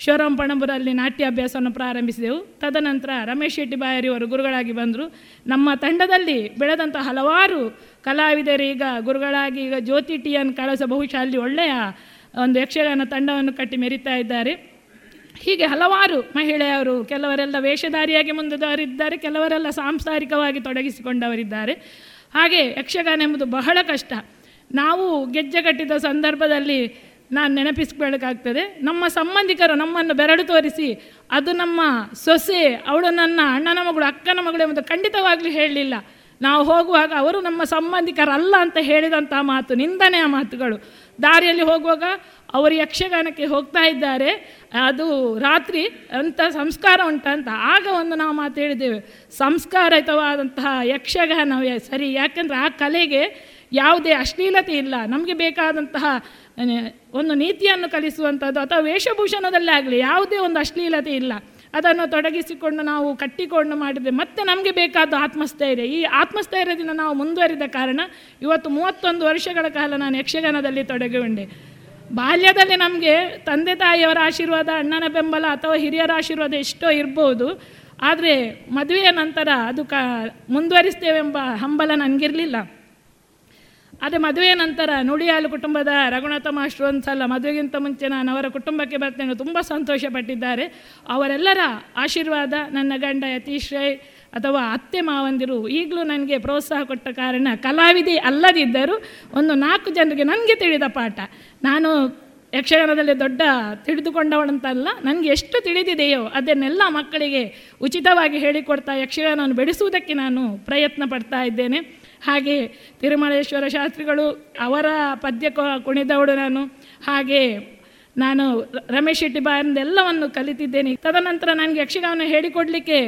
ಶಿವರಾಮ್ ಪಣಂಬುರಲ್ಲಿ ನಾಟ್ಯಾಭ್ಯಾಸವನ್ನು ಪ್ರಾರಂಭಿಸಿದೆವು. ತದನಂತರ ರಮೇಶ್ ಶೆಟ್ಟಿ ಬಾಯರಿಯವರು ಗುರುಗಳಾಗಿ ಬಂದರು. ನಮ್ಮ ತಂಡದಲ್ಲಿ ಬೆಳೆದಂಥ ಹಲವಾರು ಕಲಾವಿದರು ಈಗ ಗುರುಗಳಾಗಿ ಈಗ ಜ್ಯೋತಿ ಟಿ ಅನ್ ಕಳಸ ಬಹುಶಃ ಅಲ್ಲಿ ಒಳ್ಳೆಯ ಒಂದು ಯಕ್ಷಗಾನ ತಂಡವನ್ನು ಕಟ್ಟಿ ಮೆರಿತಾ ಇದ್ದಾರೆ. ಹೀಗೆ ಹಲವಾರು ಮಹಿಳೆಯರು, ಕೆಲವರೆಲ್ಲ ವೇಷಧಾರಿಯಾಗಿ ಮುಂದುವರಿದ್ದಾರೆ, ಕೆಲವರೆಲ್ಲ ಸಾಂಸಾರಿಕವಾಗಿ ತೊಡಗಿಸಿಕೊಂಡವರಿದ್ದಾರೆ. ಹಾಗೆ ಯಕ್ಷಗಾನ ಎಂಬುದು ಬಹಳ ಕಷ್ಟ. ನಾವು ಗೆಜ್ಜೆ ಕಟ್ಟಿದ ಸಂದರ್ಭದಲ್ಲಿ ನಾನು ನೆನಪಿಸ್ಕೊಳ್ಬೇಕಾಗ್ತದೆ ನಮ್ಮ ಸಂಬಂಧಿಕರು ನಮ್ಮನ್ನು ಬೆರಳು ತೋರಿಸಿ, ಅದು ನಮ್ಮ ಸೊಸೆ, ಅವಳು ನನ್ನ ಅಣ್ಣನ ಮಗಳು, ಅಕ್ಕನ ಮಗಳು ಎಂಬುದು ಖಂಡಿತವಾಗಲೂ ಹೇಳಲಿಲ್ಲ. ನಾವು ಹೋಗುವಾಗ ಅವರು ನಮ್ಮ ಸಂಬಂಧಿಕರಲ್ಲ ಅಂತ ಹೇಳಿದಂಥ ಮಾತು ನಿಂದನೆಯ ಮಾತುಗಳು. ದಾರಿಯಲ್ಲಿ ಹೋಗುವಾಗ ಅವರು ಯಕ್ಷಗಾನಕ್ಕೆ ಹೋಗ್ತಾ ಇದ್ದಾರೆ. ಅದು ರಾತ್ರಿ ಅಂಥ ಸಂಸ್ಕಾರ ಉಂಟಂತ ಆಗ ಒಂದು ನಾವು ಮಾತು ಹೇಳಿದ್ದೇವೆ ಸಂಸ್ಕಾರಯುತವಾದಂತಹ ಯಕ್ಷಗಾನ ಸರಿ, ಯಾಕೆಂದರೆ ಆ ಕಲೆಗೆ ಯಾವುದೇ ಅಶ್ಲೀಲತೆ ಇಲ್ಲ. ನಮಗೆ ಬೇಕಾದಂತಹ ಒಂದು ನೀತಿಯನ್ನು ಕಲಿಸುವಂಥದ್ದು ಅಥವಾ ವೇಷಭೂಷಣದಲ್ಲೇ ಆಗಲಿ ಯಾವುದೇ ಒಂದು ಅಶ್ಲೀಲತೆ ಇಲ್ಲ. ಅದನ್ನು ತೊಡಗಿಸಿಕೊಂಡು ನಾವು ಕಟ್ಟಿಕೊಂಡು ಮಾಡಿದರೆ ಮತ್ತೆ ನಮಗೆ ಬೇಕಾದ ಆತ್ಮಸ್ಥೈರ್ಯ. ಈ ಆತ್ಮಸ್ಥೈರ್ಯದಿಂದ ನಾವು ಮುಂದುವರಿದ ಕಾರಣ ಇವತ್ತು ಮೂವತ್ತೊಂದು ವರ್ಷಗಳ ಕಾಲ ನಾನು ಯಕ್ಷಗಾನದಲ್ಲಿ ತೊಡಗಿಕೊಂಡೆ. ಬಾಲ್ಯದಲ್ಲಿ ನಮಗೆ ತಂದೆ ತಾಯಿಯವರ ಆಶೀರ್ವಾದ, ಅಣ್ಣನ ಬೆಂಬಲ ಅಥವಾ ಹಿರಿಯರ ಆಶೀರ್ವಾದ ಎಷ್ಟೋ ಇರ್ಬೋದು. ಆದರೆ ಮದುವೆಯ ನಂತರ ಅದು ಕ ಮುಂದುವರಿಸ್ತೇವೆಂಬ ಹಂಬಲ ನನಗಿರಲಿಲ್ಲ. ಆದರೆ ಮದುವೆಯ ನಂತರ ನುಡಿಯಾಲು ಕುಟುಂಬದ ರಘುನಾಥ ಮಾಸ್ಟ್ರು ಒಂದು ಸಲ ಮದುವೆಗಿಂತ ಮುಂಚೆ ನಾನು ಅವರ ಕುಟುಂಬಕ್ಕೆ ಬರ್ತೇನೆ ತುಂಬ ಸಂತೋಷಪಟ್ಟಿದ್ದಾರೆ. ಅವರೆಲ್ಲರ ಆಶೀರ್ವಾದ ನನ್ನ ಗಂಡ ಯತೀಶ್ ಅಥವಾ ಅತ್ತೆ ಮಾವಂದಿರು ಈಗಲೂ ನನಗೆ ಪ್ರೋತ್ಸಾಹ ಕೊಟ್ಟ ಕಾರಣ ಕಲಾವಿದೆ ಅಲ್ಲದಿದ್ದರೂ ಒಂದು ನಾಲ್ಕು ಜನರಿಗೆ ನನಗೆ ತಿಳಿದ ಪಾಠ. ನಾನು ಯಕ್ಷಗಾನದಲ್ಲಿ ದೊಡ್ಡ ತಿಳಿದುಕೊಂಡವಳಂತಲ್ಲ, ನನಗೆ ಎಷ್ಟು ತಿಳಿದಿದೆಯೋ ಅದನ್ನೆಲ್ಲ ಮಕ್ಕಳಿಗೆ ಉಚಿತವಾಗಿ ಹೇಳಿಕೊಡ್ತಾ ಯಕ್ಷಗಾನವನ್ನು ಬೆಳೆಸುವುದಕ್ಕೆ ನಾನು ಪ್ರಯತ್ನ ಪಡ್ತಾ ಇದ್ದೇನೆ. ಹಾಗೆ ತಿರುಮಲೇಶ್ವರ ಶಾಸ್ತ್ರಿಗಳು ಅವರ ಪದ್ಯ ಕುಣಿದವಳು ನಾನು. ಹಾಗೆ ನಾನು ರಮೇಶ್ ಶೆಟ್ಟಿ ಎಲ್ಲವನ್ನು ಕಲಿತಿದ್ದೇನೆ. ತದನಂತರ ನನಗೆ ಯಕ್ಷಗಾನ ಹೇಳಿಕೊಡಲಿಕ್ಕೆ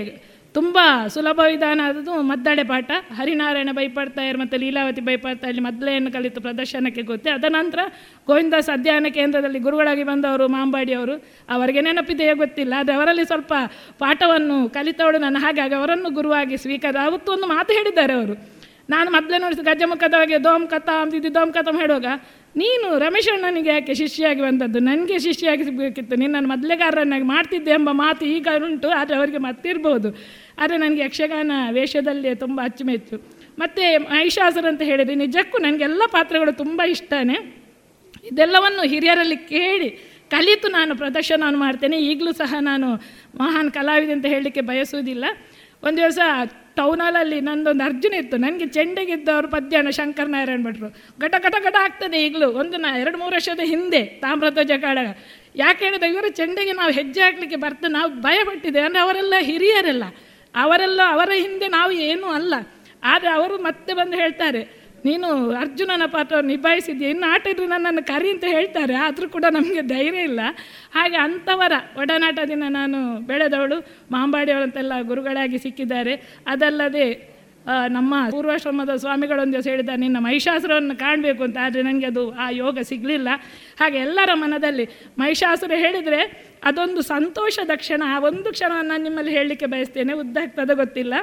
ತುಂಬ ಸುಲಭ ವಿಧಾನ ಆದದ್ದು ಮದ್ದಳೆ ಪಾಠ. ಹರಿನಾರಾಯಣ ಬೈಪಾಡ್ತಾಯರ್ ಮತ್ತು ಲೀಲಾವತಿ ಬೈಪಾಡ್ತಾಯಲ್ಲಿ ಮದ್ಲೆಯನ್ನು ಕಲಿತು ಪ್ರದರ್ಶನಕ್ಕೆ ಗೊತ್ತೆ. ಅದನಂತರ ಗೋವಿಂದಾಸ್ ಅಧ್ಯಯನ ಕೇಂದ್ರದಲ್ಲಿ ಗುರುಗಳಾಗಿ ಬಂದವರು ಮಾಂಬಾಡಿಯವರು ಅವರಿಗೆ ನೆನಪಿದೆಯೇ ಗೊತ್ತಿಲ್ಲ. ಆದರೆ ಅವರಲ್ಲಿ ಸ್ವಲ್ಪ ಪಾಠವನ್ನು ಕಲಿತವಳು ನಾನು. ಹಾಗಾಗಿ ಅವರನ್ನು ಗುರುವಾಗಿ ಸ್ವೀಕಾರ. ಅವತ್ತು ಒಂದು ಮಾತು ಹೇಳಿದ್ದಾರೆ ಅವರು. ನಾನು ಮೊದಲೇ ನೋಡಿಸಿ ಗಜಮುಖದವಾಗಿ ದೋಮ್ ಕಥಾ ಅಂತಿದ್ದು ದೋಮ್ ಕಥಮ್ ಹೇಳುವಾಗ ನೀನು ರಮೇಶಣ್ಣನಿಗೆ ಯಾಕೆ ಶಿಷ್ಯಾಗಿ ಬಂದದ್ದು? ನನಗೆ ಶಿಷ್ಯಾಗಿ ಸಿಗಬೇಕಿತ್ತು. ನಿನ್ನನ್ನು ಮೊದಲೇಗಾರರನ್ನಾಗಿ ಮಾಡ್ತಿದ್ದೆ ಎಂಬ ಮಾತು ಈಗ ಉಂಟು, ಆದರೆ ಅವರಿಗೆ ಮತ್ತಿರ್ಬೋದು. ಆದರೆ ನನಗೆ ಯಕ್ಷಗಾನ ವೇಷದಲ್ಲಿ ತುಂಬ ಅಚ್ಚುಮೆಚ್ಚು. ಮತ್ತು ಮಹಿಷಾಸುರ ಅಂತ ಹೇಳಿದರೆ ನಿಜಕ್ಕೂ ನನಗೆಲ್ಲ ಪಾತ್ರಗಳು ತುಂಬ ಇಷ್ಟನೇ. ಇದೆಲ್ಲವನ್ನು ಹಿರಿಯರಲ್ಲಿ ಕೇಳಿ ಕಲಿತು ನಾನು ಪ್ರದರ್ಶನವನ್ನು ಮಾಡ್ತೇನೆ. ಈಗಲೂ ಸಹ ನಾನು ಮಹಾನ್ ಕಲಾವಿದೆ ಅಂತ ಹೇಳಲಿಕ್ಕೆ ಬಯಸುವುದಿಲ್ಲ. ಒಂದು ದಿವಸ ಟೌನಲ್ಲಿ ನಂದೊಂದು ಅರ್ಜುನ ಇತ್ತು. ನನಗೆ ಚೆಂಡೆಗಿದ್ದವರು ಪದ್ಯಾನ ಶಂಕರ್ ನಾರಾಯಣ ಭಟ್ರು ಘಟ ಘಟ ಘಟ ಆಗ್ತದೆ ಈಗಲೂ. ಒಂದು ನಾ, ಎರಡು, ಮೂರು ವರ್ಷದ ಹಿಂದೆ ತಾಮ್ರಧ್ವಜ ಕಾಳಗ ಯಾಕೆ ಹೇಳಿದ್ರೆ ಇವರು ಚೆಂಡೆಗೆ ನಾವು ಹೆಜ್ಜೆ ಹಾಕಲಿಕ್ಕೆ ಬರ್ತೇವೆ ನಾವು ಭಯಪಟ್ಟಿದ್ದೇವೆ ಅಂದರೆ ಅವರೆಲ್ಲ ಹಿರಿಯರೆಲ್ಲ. ಅವರೆಲ್ಲ ಅವರ ಹಿಂದೆ ನಾವು ಏನೂ ಅಲ್ಲ. ಆದರೆ ಅವರು ಮತ್ತೆ ಬಂದು ಹೇಳ್ತಾರೆ ನೀನು ಅರ್ಜುನನ ಪಾತ್ರ ನಿಭಾಯಿಸಿದ್ಯಾ? ಇನ್ನು ಆಟ ಇದ್ರೆ ನನ್ನನ್ನು ಕರಿ ಅಂತ ಹೇಳ್ತಾರೆ, ಆದರೂ ಕೂಡ ನಮಗೆ ಧೈರ್ಯ ಇಲ್ಲ. ಹಾಗೆ ಅಂಥವರ ಒಡನಾಟದಿಂದ ನಾನು ಬೆಳೆದವಳು, ಮಾಂಬಾಡಿಯವರಂತೆಲ್ಲ ಗುರುಗಳಾಗಿ ಸಿಕ್ಕಿದ್ದಾರೆ. ಅದಲ್ಲದೆ ನಮ್ಮ ಪೂರ್ವಾಶ್ರಮದ ಸ್ವಾಮಿಗಳೊಂದು ಹೇಳಿದ್ದಾರೆ ನಿನ್ನ ಮಹಿಷಾಸುರವನ್ನು ಕಾಣಬೇಕು ಅಂತ, ಆದರೆ ನನಗೆ ಅದು ಆ ಯೋಗ ಸಿಗಲಿಲ್ಲ. ಹಾಗೆ ಎಲ್ಲರ ಮನದಲ್ಲಿ ಮಹಿಷಾಸುರ ಹೇಳಿದರೆ, ಅದೊಂದು ಸಂತೋಷದ ಕ್ಷಣ, ಆ ಒಂದು ಕ್ಷಣವನ್ನು ನಾನು ನಿಮ್ಮಲ್ಲಿ ಹೇಳಲಿಕ್ಕೆ ಬಯಸ್ತೇನೆ. ಉದ್ದಾಗ್ತದೆ ಗೊತ್ತಿಲ್ಲ.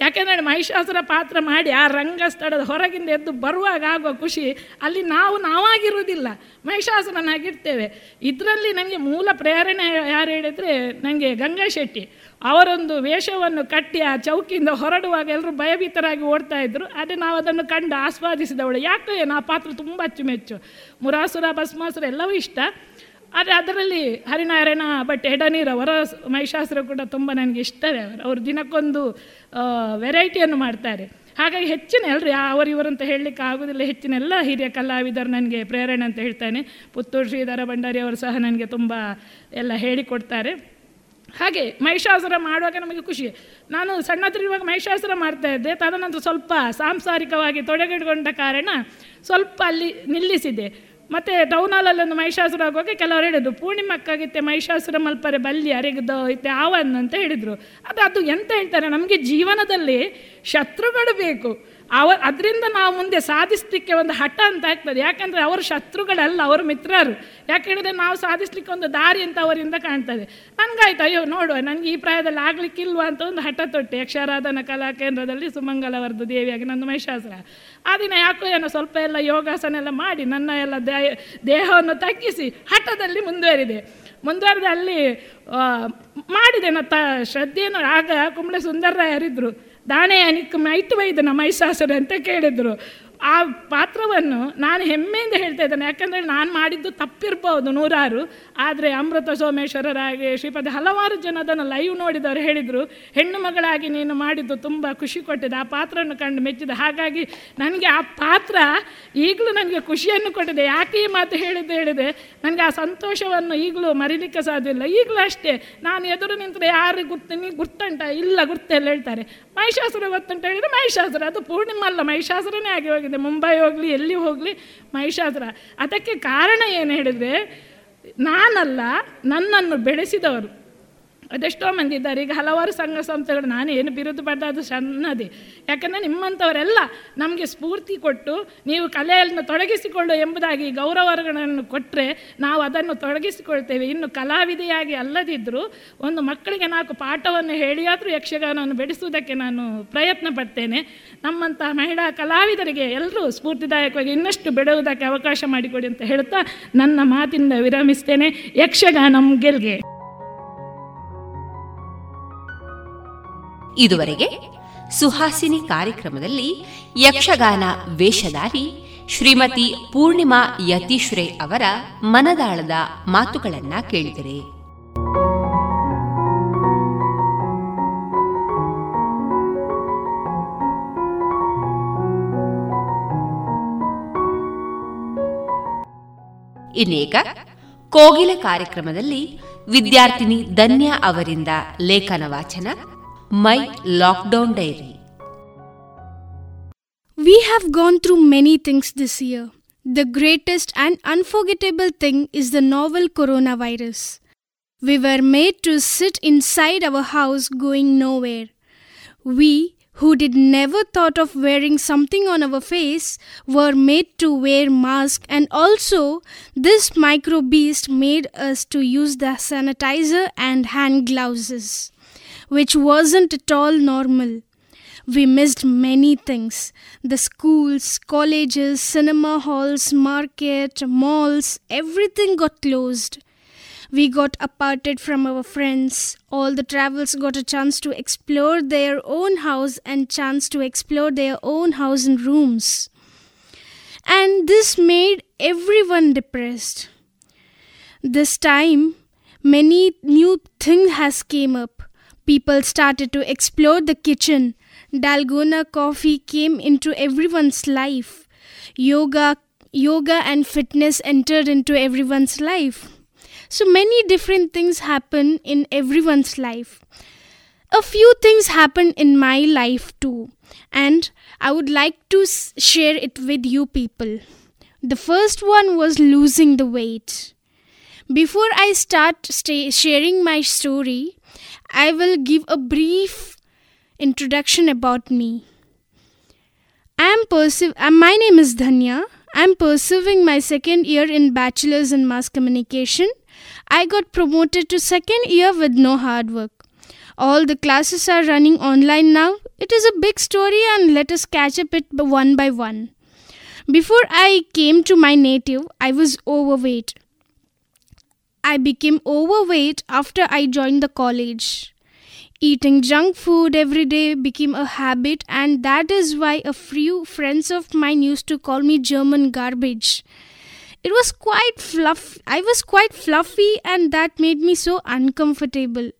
ಯಾಕೆಂದರೆ ಮಹಿಷಾಸುರ ಪಾತ್ರ ಮಾಡಿ ಆ ರಂಗಸ್ಥಳದ ಹೊರಗಿಂದ ಎದ್ದು ಬರುವಾಗ ಆಗುವ ಖುಷಿ ಅಲ್ಲಿ ನಾವು ನಾವಾಗಿರುವುದಿಲ್ಲ. ಮಹಿಷಾಸುರನಾಗಿರ್ತೇವೆ. ಇದರಲ್ಲಿ ನನಗೆ ಮೂಲ ಪ್ರೇರಣೆ ಯಾರು ಹೇಳಿದರೆ ನನಗೆ ಗಂಗಾ ಶೆಟ್ಟಿ. ಅವರೊಂದು ವೇಷವನ್ನು ಕಟ್ಟಿ ಆ ಚೌಕಿಯಿಂದ ಹೊರಡುವಾಗ ಎಲ್ಲರೂ ಭಯಭೀತರಾಗಿ ಓಡ್ತಾ ಇದ್ರು. ಅದೇ ನಾವು ಅದನ್ನು ಕಂಡು ಆಸ್ವಾದಿಸಿದವಳು. ಯಾಕೆ ಏನು ಆ ಪಾತ್ರ ತುಂಬ ಅಚ್ಚುಮೆಚ್ಚು. ಮುರಾಸುರ, ಭಸ್ಮಾಸುರ ಎಲ್ಲವೂ ಇಷ್ಟ. ಆದರೆ ಅದರಲ್ಲಿ ಹರಿನಾರಾಯಣ ಭಟ್, ಎಡನೀರ್ ಅವರ ಮಹಿಷಾಸ್ತ್ರ ಕೂಡ ತುಂಬ ನನಗೆ ಇಷ್ಟವೇ ಅವರು. ಅವರು ದಿನಕ್ಕೊಂದು ವೆರೈಟಿಯನ್ನು ಮಾಡ್ತಾರೆ. ಹಾಗಾಗಿ ಹೆಚ್ಚಿನ ಎಲ್ಲರೂ ಅವರು ಇವರಂತ ಹೇಳಲಿಕ್ಕೆ ಆಗೋದಿಲ್ಲ. ಹೆಚ್ಚಿನ ಎಲ್ಲ ಹಿರಿಯ ಕಲಾವಿದರು ನನಗೆ ಪ್ರೇರಣೆ ಅಂತ ಹೇಳ್ತಾನೆ. ಪುತ್ತೂರು ಶ್ರೀಧರ ಭಂಡಾರಿ ಅವರು ಸಹ ನನಗೆ ತುಂಬ ಎಲ್ಲ ಹೇಳಿಕೊಡ್ತಾರೆ. ಹಾಗೆ ಮಹಿಷಾಸುರ ಮಾಡುವಾಗ ನಮಗೆ ಖುಷಿ. ನಾನು ಸಣ್ಣದ್ರಿರುವಾಗ ಮಹಿಷಾಸುರ ಮಾಡ್ತಾ ಇದ್ದೆ. ತದನಂತರ ಸ್ವಲ್ಪ ಸಾಂಸಾರಿಕವಾಗಿ ತೊಡಗಿಡ್ಕೊಂಡ ಕಾರಣ ಸ್ವಲ್ಪ ಅಲ್ಲಿ ನಿಲ್ಲಿಸಿದೆ ಮತ್ತು ಟೌನ್ ಒಂದು ಮಹಿಷಾಸುರ ಆಗುವಾಗ ಕೆಲವರು ಹೇಳಿದ್ರು, ಪೂರ್ಣಿಮಕ್ಕಾಗಿತ್ತೆ ಮಹಿಷಾಸುರ ಮಲ್ಪರೆ ಬಲ್ಲಿ ಅರಿಗದ ಇತ್ತೆ ಆವನ್ ಅಂತ ಹೇಳಿದರು. ಅದು ಅದು ಎಂತ ಹೇಳ್ತಾರೆ? ನಮಗೆ ಜೀವನದಲ್ಲಿ ಶತ್ರುಗಳು ಬೇಕು. ಅವ ಅದರಿಂದ ನಾವು ಮುಂದೆ ಸಾಧಿಸಲಿಕ್ಕೆ ಒಂದು ಹಠ ಅಂತ ಆಗ್ತದೆ. ಯಾಕಂದರೆ ಅವರು ಶತ್ರುಗಳಲ್ಲ ಅವರು ಮಿತ್ರರು. ಯಾಕೆ ಹೇಳಿದರೆ ನಾವು ಸಾಧಿಸ್ಲಿಕ್ಕೆ ಒಂದು ದಾರಿ ಅಂತ ಅವರಿಂದ ಕಾಣ್ತದೆ. ನನಗಾಯ್ತು ಅಯ್ಯೋ ನೋಡುವ ನನಗೆ ಈ ಪ್ರಾಯದಲ್ಲಿ ಆಗ್ಲಿಕ್ಕಿಲ್ವಾ ಅಂತ ಒಂದು ಹಠ ತೊಟ್ಟೆ. ಯಕ್ಷಾರಾಧನಾ ಕಲಾ ಕೇಂದ್ರದಲ್ಲಿ ಸುಮಂಗಲವರ್ದು ದೇವಿಯಾಗಿ ನಂದು ಮಹಿಷಾಸುರ. ಆ ದಿನ ಯಾಕೋ ಏನೋ ಸ್ವಲ್ಪ ಎಲ್ಲ ಯೋಗಾಸನ ಎಲ್ಲ ಮಾಡಿ ನನ್ನ ಎಲ್ಲ ದೇಹವನ್ನು ತಗ್ಗಿಸಿ ಹಠದಲ್ಲಿ ಮುಂದುವರಿದೆ. ಮುಂದುವರೆದಲ್ಲಿ ಆ, ಮಾಡಿದೆ ತ ಶ್ರದ್ಧೆಯನ್ನು. ಆಗ ಕುಂಬಳೆ ಸುಂದರರಾಯರಿದ್ದರು ದಾಣೆ ಅನಿಕ್ ಮೈಟ್ ವೈದ್ಯನ ಮಹಿಷಾಸುರ ಅಂತ ಕೇಳಿದರು. ಆ ಪಾತ್ರವನ್ನು ನಾನು ಹೆಮ್ಮೆಯಿಂದ ಹೇಳ್ತಾ ಇದ್ದೇನೆ. ಯಾಕಂದರೆ ನಾನು ಮಾಡಿದ್ದು ತಪ್ಪಿರ್ಬೋದು ನೂರಾರು. ಆದರೆ ಅಮೃತ ಸೋಮೇಶ್ವರರಾಗಿ ಶ್ರೀಪದ ಹಲವಾರು ಜನ ಅದನ್ನು ಲೈವ್ ನೋಡಿದವರು ಹೇಳಿದರು. ಹೆಣ್ಣು ಮಗಳಾಗಿ ನೀನು ಮಾಡಿದ್ದು ತುಂಬ ಖುಷಿ ಕೊಟ್ಟಿದೆ. ಆ ಪಾತ್ರವನ್ನು ಕಂಡು ಮೆಚ್ಚಿದೆ. ಹಾಗಾಗಿ ನನಗೆ ಆ ಪಾತ್ರ ಈಗಲೂ ನನಗೆ ಖುಷಿಯನ್ನು ಕೊಟ್ಟಿದೆ. ಯಾಕೆ ಈ ಮಾತು ಹೇಳಿದ್ದು ಹೇಳಿದೆ ನನಗೆ ಆ ಸಂತೋಷವನ್ನು ಈಗಲೂ ಮರಿಲಿಕ್ಕೆ ಸಾಧ್ಯ ಇಲ್ಲ. ಈಗಲೂ ಅಷ್ಟೇ. ನಾನು ಎದುರು ನಿಂತರೆ ಯಾರು ಗುರ್ತು, ನೀ ಗುರ್ತಂಟ? ಇಲ್ಲ ಗುರ್ತೆಲ್ಲ ಹೇಳ್ತಾರೆ. ಮಹಿಷಾಸುರ ಗೊತ್ತುಂಟ ಹೇಳಿದರೆ ಮಹಿಷಾಸುರ. ಅದು ಪೂರ್ಣಿಮಲ್ಲ ಮಹಿಷಾಸುರನೇ ಆಗಿ ಹೋಗಿದೆ. ಮುಂಬೈ ಹೋಗಲಿ ಎಲ್ಲಿ ಹೋಗಲಿ ಮಹಿಷಾಸುರ. ಅದಕ್ಕೆ ಕಾರಣ ಏನು ಹೇಳಿದರೆ ನಾನಲ್ಲ ನನ್ನನ್ನು ಬೆಳೆಸಿದವರು. ಅದೆಷ್ಟೋ ಮಂದಿ ಇದ್ದಾರೆ. ಈಗ ಹಲವಾರು ಸಂಘ ಸಂಸ್ಥೆಗಳು, ನಾನು ಏನು ಬಿರುದು ಪಡೆದ ಅದು ಸಣ್ಣದೇ. ಯಾಕಂದರೆ ನಿಮ್ಮಂಥವರೆಲ್ಲ ನಮಗೆ ಸ್ಫೂರ್ತಿ ಕೊಟ್ಟು ನೀವು ಕಲೆಯನ್ನು ತೊಡಗಿಸಿಕೊಳ್ಳು ಎಂಬುದಾಗಿ ಗೌರವಗಳನ್ನು ಕೊಟ್ಟರೆ ನಾವು ಅದನ್ನು ತೊಡಗಿಸಿಕೊಳ್ತೇವೆ. ಇನ್ನು ಕಲಾವಿದೆಯಾಗಿ ಅಲ್ಲದಿದ್ದರೂ ಒಂದು ಮಕ್ಕಳಿಗೆ ನಾಲ್ಕು ಪಾಠವನ್ನು ಹೇಳಿಯಾದರೂ ಯಕ್ಷಗಾನವನ್ನು ಬೆಳೆಸುವುದಕ್ಕೆ ನಾನು ಪ್ರಯತ್ನ ಪಡ್ತೇನೆ. ನಮ್ಮಂತಹ ಮಹಿಳಾ ಕಲಾವಿದರಿಗೆ ಎಲ್ಲರೂ ಸ್ಫೂರ್ತಿದಾಯಕವಾಗಿ ಇನ್ನಷ್ಟು ಬೆಳೆಯುವುದಕ್ಕೆ ಅವಕಾಶ ಮಾಡಿಕೊಡಿ ಅಂತ ಹೇಳ್ತಾ ನನ್ನ ಮಾತಿನಿಂದ ವಿರಮಿಸ್ತೇನೆ. ಯಕ್ಷಗಾನಂ ಗೆಲ್ಗೆ. ಇದುವರೆಗೆ ಸುಹಾಸಿನಿ ಕಾರ್ಯಕ್ರಮದಲ್ಲಿ ಯಕ್ಷಗಾನ ವೇಷಧಾರಿ ಶ್ರೀಮತಿ ಪೂರ್ಣಿಮಾ ಯತೀಶ್ರೇ ಅವರ ಮನದಾಳದ ಮಾತುಗಳನ್ನ ಕೇಳಿದರೆ. ಇನ್ನೇಕ ಕೋಗಿಲೆ ಕಾರ್ಯಕ್ರಮದಲ್ಲಿ ವಿದ್ಯಾರ್ಥಿನಿ ಧನ್ಯಾ ಅವರಿಂದ ಲೇಖನ ವಾಚನ My Lockdown Diary. We have gone through many things this year. The greatest and unforgettable thing is the novel coronavirus. We were made to sit inside our house going nowhere. We, who did never thought of wearing something on our face, were made to wear masks and also this micro beast made us to use the sanitizer and hand gloves which wasn't at all normal. We missed many things the schools, colleges, cinema halls, market, malls, everything got closed. We got aparted from our friends. All the travels got a chance to explore their own house and chance to explore their own house and rooms. And this made everyone depressed. This time many new things has came up. People started to explore the kitchen. Dalgona coffee came into everyone's life. Yoga yoga and fitness entered into everyone's life. So many different things happen in everyone's life. A few things happened in my life too, and I would like to share it with you people. The first one was losing the weight. Before I start sta- sharing my story, I will give a brief introduction about me. I am perceiv- uh, my name is Dhanya. I am pursuing my second year in bachelor's in mass communication. I got promoted to second year with no hard work. All the classes are running online now. It is a big story and let us catch up it one by one. Before I came to my native, I was overweight. I became overweight after I joined the college. Eating junk food every day became a habit, and that is why a few friends of mine used to call me German garbage. It was quite fluff. I was quite fluffy, and that made me so uncomfortable.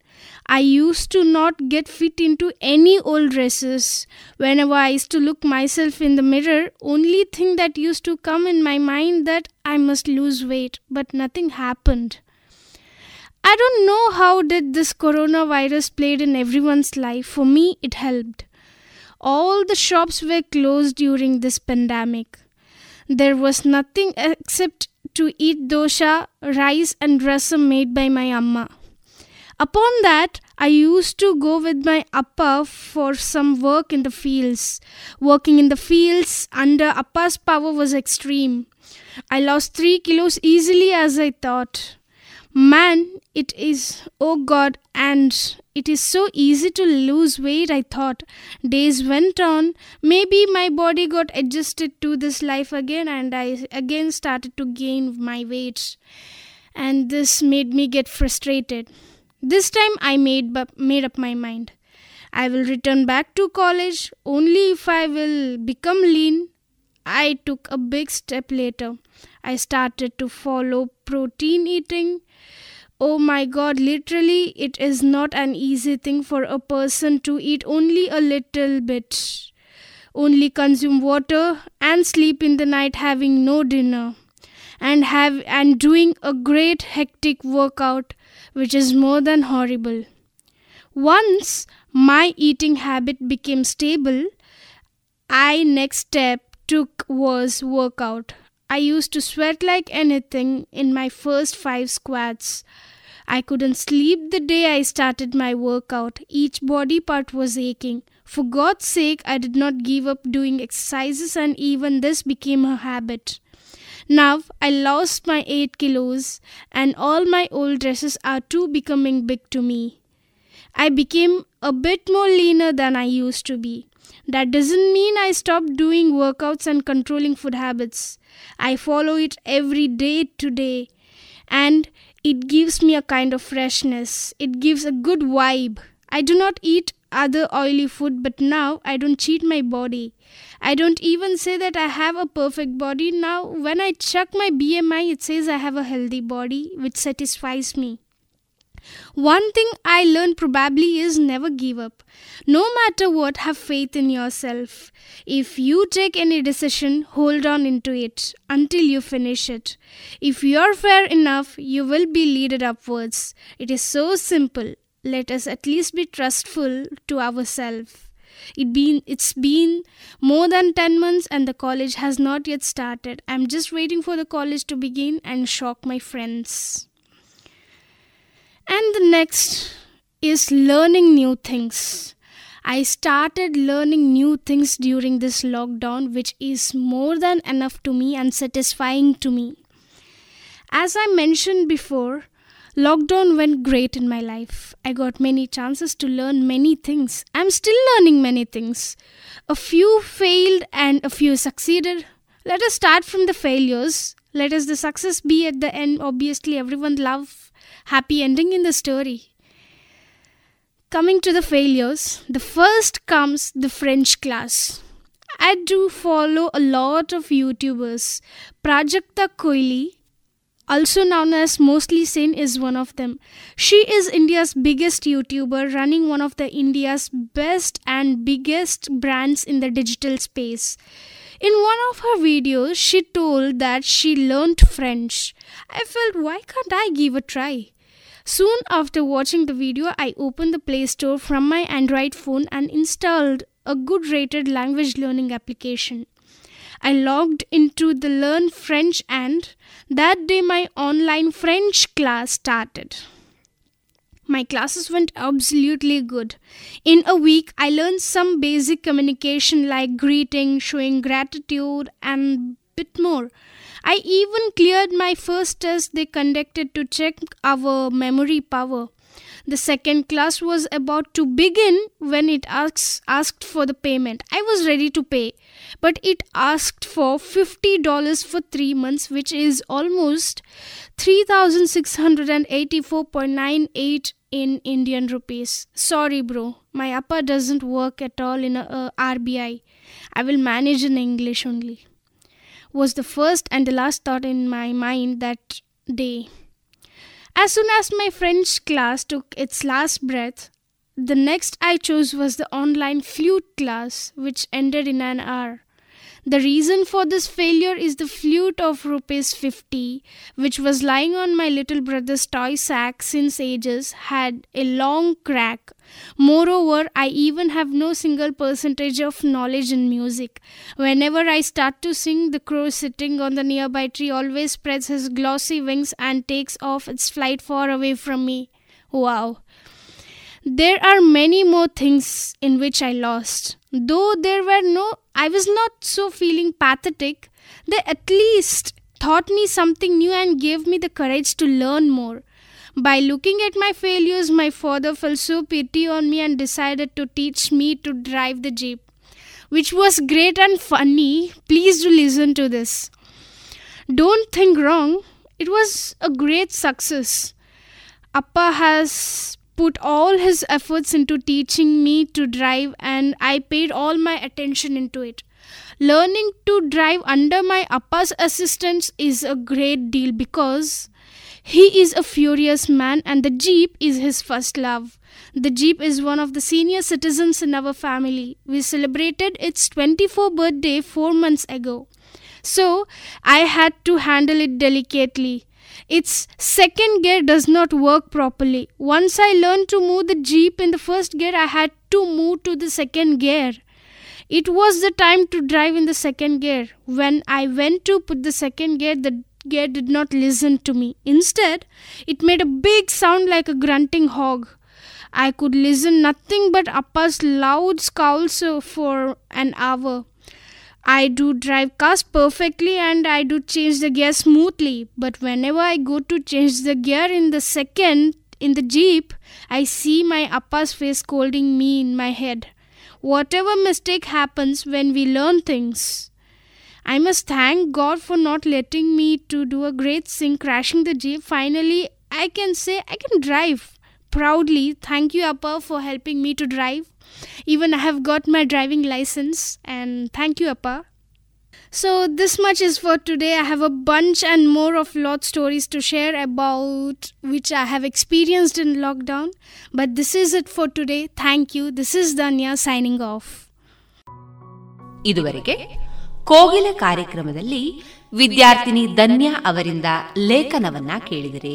I used to not get fit into any old dresses. Whenever I used to look myself in the mirror, only thing that used to come in my mind that I must lose weight, but nothing happened. I don't know how did this coronavirus played in everyone's life. For me, it helped. All the shops were closed during this pandemic. There was nothing except to eat dosha, rice, and rasam made by my amma. Upon that, I used to go with my appa for some work in the fields. Working in the fields under appa's power was extreme. I lost 3 kilos easily as I thought. Man, it is, oh God, and it is so easy to lose weight, I thought. Days went on, maybe my body got adjusted to this life again, and I again started to gain my weight. And this made me get frustrated. This time I made, made up my mind. I will return back to college only if I will become lean. I took a big step later. I started to follow protein eating. Oh my god, literally, it is not an easy thing for a person to eat only a little bit. Only consume water and sleep in the night having no dinner. And have and doing a great hectic workout which is more than horrible. Once my eating habit became stable, I next step took was workout. I used to sweat like anything in my first 5 squats. I couldn't sleep the day I started my workout. Each body part was aching. For God's sake, I did not give up doing exercises, and even this became a habit. Now I lost my 8 kilos, and all my old dresses are too becoming big to me. I became a bit more leaner than I used to be. That doesn't mean I stopped doing workouts and controlling food habits. I follow it every day today. and it gives me a kind of freshness. It gives a good vibe. I do not eat other oily food, but now I don't cheat my body. I don't even say that I have a perfect body. Now, when I check my BMI, it says I have a healthy body, which satisfies me. One thing I learned probably is never give up. No matter what, have faith in yourself. If you take any decision, hold on into it until you finish it. If you're fair enough, you will be leaded upwards. It is so simple. Let us at least be trustful to ourselves. It been it's been more than 10 months and the college has not yet started. I'm just waiting for the college to begin and shock my friends. And the next is learning new things. I started learning new things during this lockdown, which is more than enough to me and satisfying to me. As I mentioned before, Lockdown went great in my life. I got many chances to learn many things. I'm still learning many things. A few failed and a few succeeded. Let us start from the failures. Let us the success be at the end. Obviously, everyone love happy ending in the story. Coming to the failures, the first comes the French class. I do follow a lot of YouTubers. Prajakta Koili, also known as Mostly Sane, is one of them. She is India's biggest YouTuber, running one of the India's best and biggest brands in the digital space. In one of her videos, she told that she learned French. I felt, why can't I give a try? Soon after watching the video, I opened the Play Store from my Android phone and installed a good rated language learning application. I logged into the Learn French and that day my online French class started. My classes went absolutely good. In a week, I learned some basic communication like greeting, showing gratitude, and bit more. I even cleared my first test they conducted to check our memory power. The second class was about to begin when it asks, asked for the payment. I was ready to pay, but it asked for $50 for 3 months which is almost 3684.98 in Indian rupees. Sorry bro, my upper doesn't work at all in a, a RBI. I will manage in English only. Was the first and the last thought in my mind that day. As soon as my French class took its last breath, the next I chose was the online flute class, which ended in an hour. The reason for this failure is the flute of rupees 50, which was lying on my little brother's toy sack since ages, had a long crack. Moreover, I even have no single percentage of knowledge in music. Whenever I start to sing, the crow sitting on the nearby tree always spreads his glossy wings and takes off its flight far away from me. Wow. There are many more things in which I lost. Though there were no, I was not so feeling pathetic, they at least taught me something new and gave me the courage to learn more. By looking at my failures, my father felt so pity on me and decided to teach me to drive the jeep, which was great and funny. Please do listen to this. Don't think wrong, it was a great success. Appa has put all his efforts into teaching me to drive, and I paid all my attention into it. Learning to drive under my Appa's assistance is a great deal because he is a furious man and the Jeep is his first love. The Jeep is one of the senior citizens in our family. We celebrated its 24th birthday 4 months ago. So, I had to handle it delicately. Its second gear does not work properly. Once I learned to move the Jeep in the first gear, I had to move to the second gear. It was the time to drive in the second gear. When I went to put the second gear, the gear did not listen to me. Instead, it made a big sound like a grunting hog. I could listen nothing but Appa's loud scowls for an hour. I do drive cars perfectly and I do change the gear smoothly, but whenever I go to change the gear in the second in the Jeep, I see my Appa's face scolding me in my head. Whatever mistake happens when we learn things. I must thank God for not letting me to do a great thing crashing the Jeep. Finally, I can say I can drive proudly. Thank you Appa for helping me to drive. Even I have got my driving license and thank you Appa. So this much is for today. I have a bunch and more of lot stories to share about which I have experienced in lockdown. But this is it for today. Thank you. This is Danya signing off. ಇದುವರೆಗೆ ಕೋಗಿಲ ಕಾರ್ಯಕ್ರಮದಲ್ಲಿ ವಿದ್ಯಾರ್ಥಿನಿ ಧನ್ಯಾ ಅವರಿಂದ ಲೇಖನವನ್ನ ಕೇಳಿದಿರಿ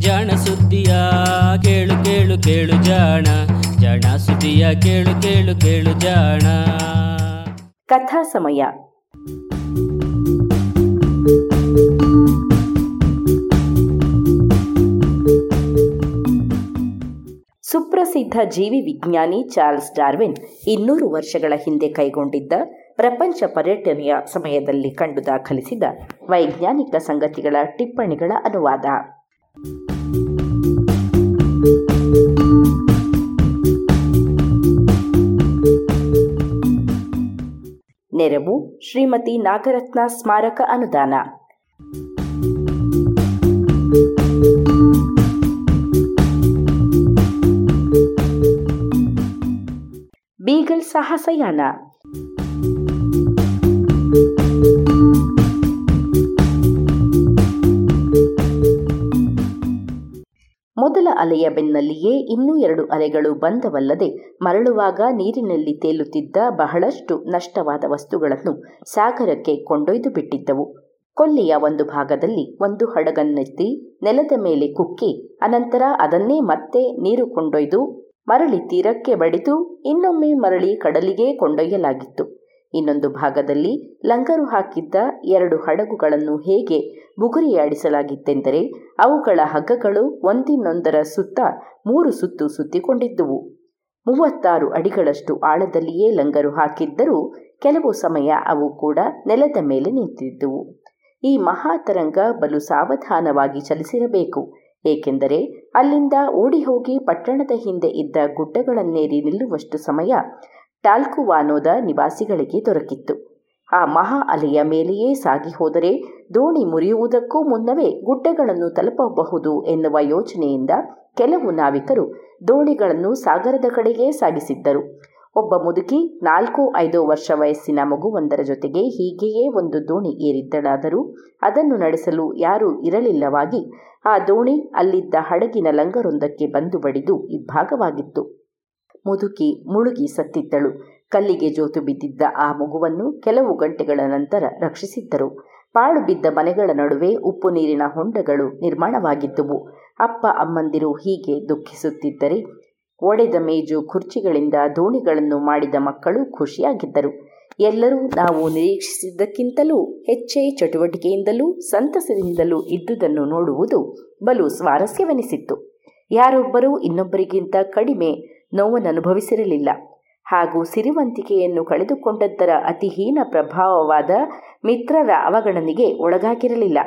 ಜಾಣ ಸುದ್ದಿಯ ಕೇಳು ಕೇಳು ಕೇಳು ಜಾಣ ಜಾಣ ಸುದ್ದಿಯ ಕೇಳು ಕೇಳು ಕೇಳು ಜಾಣ. ಕಥಾ ಸಮಯ. ಸುಪ್ರಸಿದ್ಧ ಜೀವಿ ವಿಜ್ಞಾನಿ ಚಾರ್ಲ್ಸ್ ಡಾರ್ವಿನ್ ಇನ್ನೂರು ವರ್ಷಗಳ ಹಿಂದೆ ಕೈಗೊಂಡಿದ್ದ ಪ್ರಪಂಚ ಪರ್ಯಟನೆಯ ಸಮಯದಲ್ಲಿ ಕಂಡು ದಾಖಲಿಸಿದ ವೈಜ್ಞಾನಿಕ ಸಂಗತಿಗಳ ಟಿಪ್ಪಣಿಗಳ ಅನುವಾದ. ನೆರವು ಶ್ರೀಮತಿ ನಾಗರತ್ನ ಸ್ಮಾರಕ ಅನುದಾನ. ಬೀಗಲ್ ಸಾಹಸಯಾನ. ಮೊದಲ ಅಲೆಯ ಬೆನ್ನಲ್ಲಿಯೇ ಇನ್ನೂ ಎರಡು ಅಲೆಗಳು ಬಂದವಲ್ಲದೆ ಮರಳುವಾಗ ನೀರಿನಲ್ಲಿ ತೇಲುತ್ತಿದ್ದ ಬಹಳಷ್ಟು ನಷ್ಟವಾದ ವಸ್ತುಗಳನ್ನು ಸಾಗರಕ್ಕೆ ಕೊಂಡೊಯ್ದು ಬಿಟ್ಟಿದ್ದವು. ಕೊಲ್ಲಿಯ ಒಂದು ಭಾಗದಲ್ಲಿ ಒಂದು ಹಡಗನ್ನೆತ್ತಿ ನೆಲದ ಮೇಲೆ ಕುಕ್ಕಿ, ಅನಂತರ ಅದನ್ನೇ ಮತ್ತೆ ನೀರು ಕೊಂಡೊಯ್ದು ಮರಳಿ ತೀರಕ್ಕೆ ಬಡಿದು ಇನ್ನೊಮ್ಮೆ ಮರಳಿ ಕಡಲಿಗೆ ಕೊಂಡೊಯ್ಯಲಾಗಿತ್ತು. ಇನ್ನೊಂದು ಭಾಗದಲ್ಲಿ ಲಂಗರು ಹಾಕಿದ್ದ ಎರಡು ಹಡಗುಗಳನ್ನು ಹೇಗೆ ಬುಗುರಿಯಾಡಿಸಲಾಗಿತ್ತೆಂದರೆ ಅವುಗಳ ಹಗ್ಗಗಳು ಒಂದಿನೊಂದರ ಸುತ್ತ ಮೂರು ಸುತ್ತು ಸುತ್ತಿಕೊಂಡಿದ್ದುವು. ಮೂವತ್ತಾರು ಅಡಿಗಳಷ್ಟು ಆಳದಲ್ಲಿಯೇ ಲಂಗರು ಹಾಕಿದ್ದರೂ ಕೆಲವು ಸಮಯ ಅವು ಕೂಡ ನೆಲದ ಮೇಲೆ ನಿಂತಿದ್ದುವು. ಈ ಮಹಾತರಂಗ ಬಲು ಸಾವಧಾನವಾಗಿ ಚಲಿಸಿರಬೇಕು, ಏಕೆಂದರೆ ಅಲ್ಲಿಂದ ಓಡಿ ಹೋಗಿ ಪಟ್ಟಣದ ಹಿಂದೆ ಇದ್ದ ಗುಡ್ಡಗಳನ್ನೇರಿ ನಿಲ್ಲುವಷ್ಟು ಸಮಯ ಟಾಲ್ಕುವಾನೋದ ನಿವಾಸಿಗಳಿಗೆ ದೊರಕಿತ್ತು. ಆ ಮಹಾ ಅಲೆಯ ಮೇಲೆಯೇ ಸಾಗಿ ಹೋದರೆ ದೋಣಿ ಮುರಿಯುವುದಕ್ಕೂ ಮುನ್ನವೇ ಗುಡ್ಡಗಳನ್ನು ತಲುಪಬಹುದು ಎನ್ನುವ ಯೋಚನೆಯಿಂದ ಕೆಲವು ನಾವಿಕರು ದೋಣಿಗಳನ್ನು ಸಾಗರದ ಕಡೆಗೆ ಸಾಗಿಸಿದ್ದರು. ಒಬ್ಬ ಮುದುಕಿ ನಾಲ್ಕು ಐದು ವರ್ಷ ವಯಸ್ಸಿನ ಮಗುವೊಂದರ ಜೊತೆಗೆ ಹೀಗೆಯೇ ಒಂದು ದೋಣಿ ಏರಿದ್ದಳಾದರೂ ಅದನ್ನು ನಡೆಸಲು ಯಾರೂ ಇರಲಿಲ್ಲವಾಗಿ ಆ ದೋಣಿ ಅಲ್ಲಿದ್ದ ಹಡಗಿನ ಲಂಗರೊಂದಕ್ಕೆ ಬಂದು ಬಡಿದು ಇಬ್ಬಾಗವಾಗಿತ್ತು ಮುದುಕಿ ಮುಳುಗಿ ಸತ್ತಿದ್ದಳು. ಕಲ್ಲಿಗೆ ಜೋತು ಬಿದ್ದಿದ್ದ ಆ ಮಗುವನ್ನು ಕೆಲವು ಗಂಟೆಗಳ ನಂತರ ರಕ್ಷಿಸಿದ್ದರು. ಪಾಳು ಬಿದ್ದ ಮನೆಗಳ ನಡುವೆ ಉಪ್ಪು ನೀರಿನ ಹೊಂಡಗಳು ನಿರ್ಮಾಣವಾಗಿದ್ದುವು. ಅಪ್ಪ ಅಮ್ಮಂದಿರು ಹೀಗೆ ದುಃಖಿಸುತ್ತಿದ್ದರೆ ಒಡೆದ ಮೇಜು ಕುರ್ಚಿಗಳಿಂದ ದೋಣಿಗಳನ್ನು ಮಾಡಿದ ಮಕ್ಕಳು ಖುಷಿಯಾಗಿದ್ದರು. ಎಲ್ಲರೂ ನಾವು ನಿರೀಕ್ಷಿಸಿದ್ದಕ್ಕಿಂತಲೂ ಹೆಚ್ಚೇ ಚಟುವಟಿಕೆಯಿಂದಲೂ ಸಂತಸದಿಂದಲೂ ಇದ್ದುದನ್ನು ನೋಡುವುದು ಬಲು ಸ್ವಾರಸ್ಯವೆನಿಸಿತ್ತು. ಯಾರೊಬ್ಬರೂ ಇನ್ನೊಬ್ಬರಿಗಿಂತ ಕಡಿಮೆ ನೋವನ್ನನುಭವಿಸಿರಲಿಲ್ಲ ಹಾಗೂ ಸಿರಿವಂತಿಕೆಯನ್ನು ಕಳೆದುಕೊಂಡದ್ದರ ಅತಿಹೀನ ಪ್ರಭಾವವಾದ ಮಿತ್ರರ ಅವಗಣನೆಗೆ ಒಳಗಾಗಿರಲಿಲ್ಲ.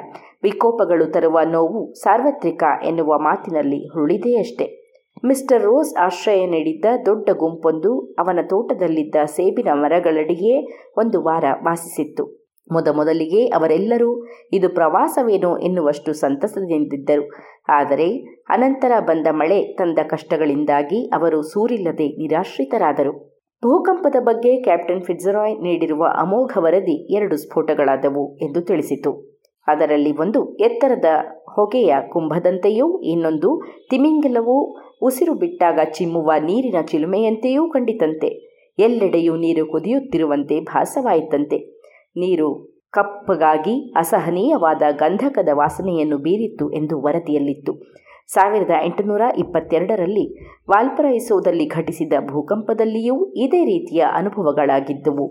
ವಿಕೋಪಗಳು ತರುವ ನೋವು ಸಾರ್ವತ್ರಿಕ ಎನ್ನುವ ಮಾತಿನಲ್ಲಿ ಹುರುಳಿದೆಯಷ್ಟೆ ಮಿಸ್ಟರ್ ರೋಸ್ ಆಶ್ರಯ ನೀಡಿದ್ದ ದೊಡ್ಡ ಗುಂಪೊಂದು ಅವನ ತೋಟದಲ್ಲಿದ್ದ ಸೇಬಿನ ಮರಗಳಡಿಯೇ ಒಂದು ವಾರ ವಾಸಿಸಿತ್ತು. ಮೊದಮೊದಲಿಗೆ ಅವರೆಲ್ಲರೂ, ಇದು ಪ್ರವಾಸವೇನೋ ಎನ್ನುವಷ್ಟು ಸಂತಸದಿಂದಿದ್ದರು. ಆದರೆ ಅನಂತರ ಬಂದ ಮಳೆ ತಂದ ಕಷ್ಟಗಳಿಂದಾಗಿ ಅವರು ಸೂರಿಲ್ಲದೆ ನಿರಾಶ್ರಿತರಾದರು. ಭೂಕಂಪದ ಬಗ್ಗೆ ಕ್ಯಾಪ್ಟನ್ ಫಿಟ್ಜರಾಯ್ ನೀಡಿರುವ ಅಮೋಘ ವರದಿ ಎರಡು ಸ್ಫೋಟಗಳಾದವು ಎಂದು ತಿಳಿಸಿತು. ಅದರಲ್ಲಿ ಒಂದು ಎತ್ತರದ ಹೊಗೆಯ ಕುಂಭದಂತೆಯೂ, ಇನ್ನೊಂದು ತಿಮಿಂಗಿಲವು ಉಸಿರು ಬಿಟ್ಟಾಗ ಚಿಮ್ಮುವ ನೀರಿನ ಚಿಲುಮೆಯಂತೆಯೂ ಕಂಡಿತಂತೆ. ಎಲ್ಲೆಡೆಯೂ ನೀರು ಕುದಿಯುತ್ತಿರುವಂತೆ ಭಾಸವಾಯಿತಂತೆ. ನೀರು ಕಪ್ಪಗಾಗಿ ಅಸಹನೀಯವಾದ ಗಂಧಕದ ವಾಸನೆಯನ್ನು ಬೀರಿತ್ತು ಎಂದು ವರದಿಯಲ್ಲಿತ್ತು. ಸಾವಿರದ ಎಂಟುನೂರ ಇಪ್ಪತ್ತೆರಡರಲ್ಲಿ ವಾಲ್ಪರೈಸೋದಲ್ಲಿ ಘಟಿಸಿದ ಭೂಕಂಪದಲ್ಲಿಯೂ ಇದೇ ರೀತಿಯ ಅನುಭವಗಳಾಗಿದ್ದುವು.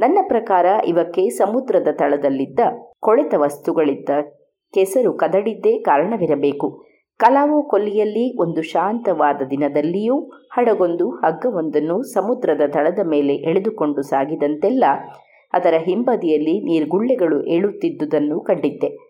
ನನ್ನ ಪ್ರಕಾರ ಇವಕ್ಕೆ ಸಮುದ್ರದ ತಳದಲ್ಲಿದ್ದ ಕೊಳೆತ ವಸ್ತುಗಳಿದ್ದ ಕೆಸರು ಕದಡಿದ್ದೇ ಕಾರಣವಿರಬೇಕು. ಕಲಾವು ಕೊಲ್ಲಿಯಲ್ಲಿ ಒಂದು ಶಾಂತವಾದ ದಿನದಲ್ಲಿಯೂ ಹಡಗೊಂದು ಹಗ್ಗವೊಂದನ್ನು ಸಮುದ್ರದ ತಳದ ಮೇಲೆ ಎಳೆದುಕೊಂಡು ಸಾಗಿದಂತೆಲ್ಲ ಅದರ ಹಿಂಬದಿಯಲ್ಲಿ ನೀರ್ಗುಳ್ಳೆಗಳು ಏಳುತ್ತಿದ್ದುದನ್ನು ಕಂಡಿದ್ದೆ.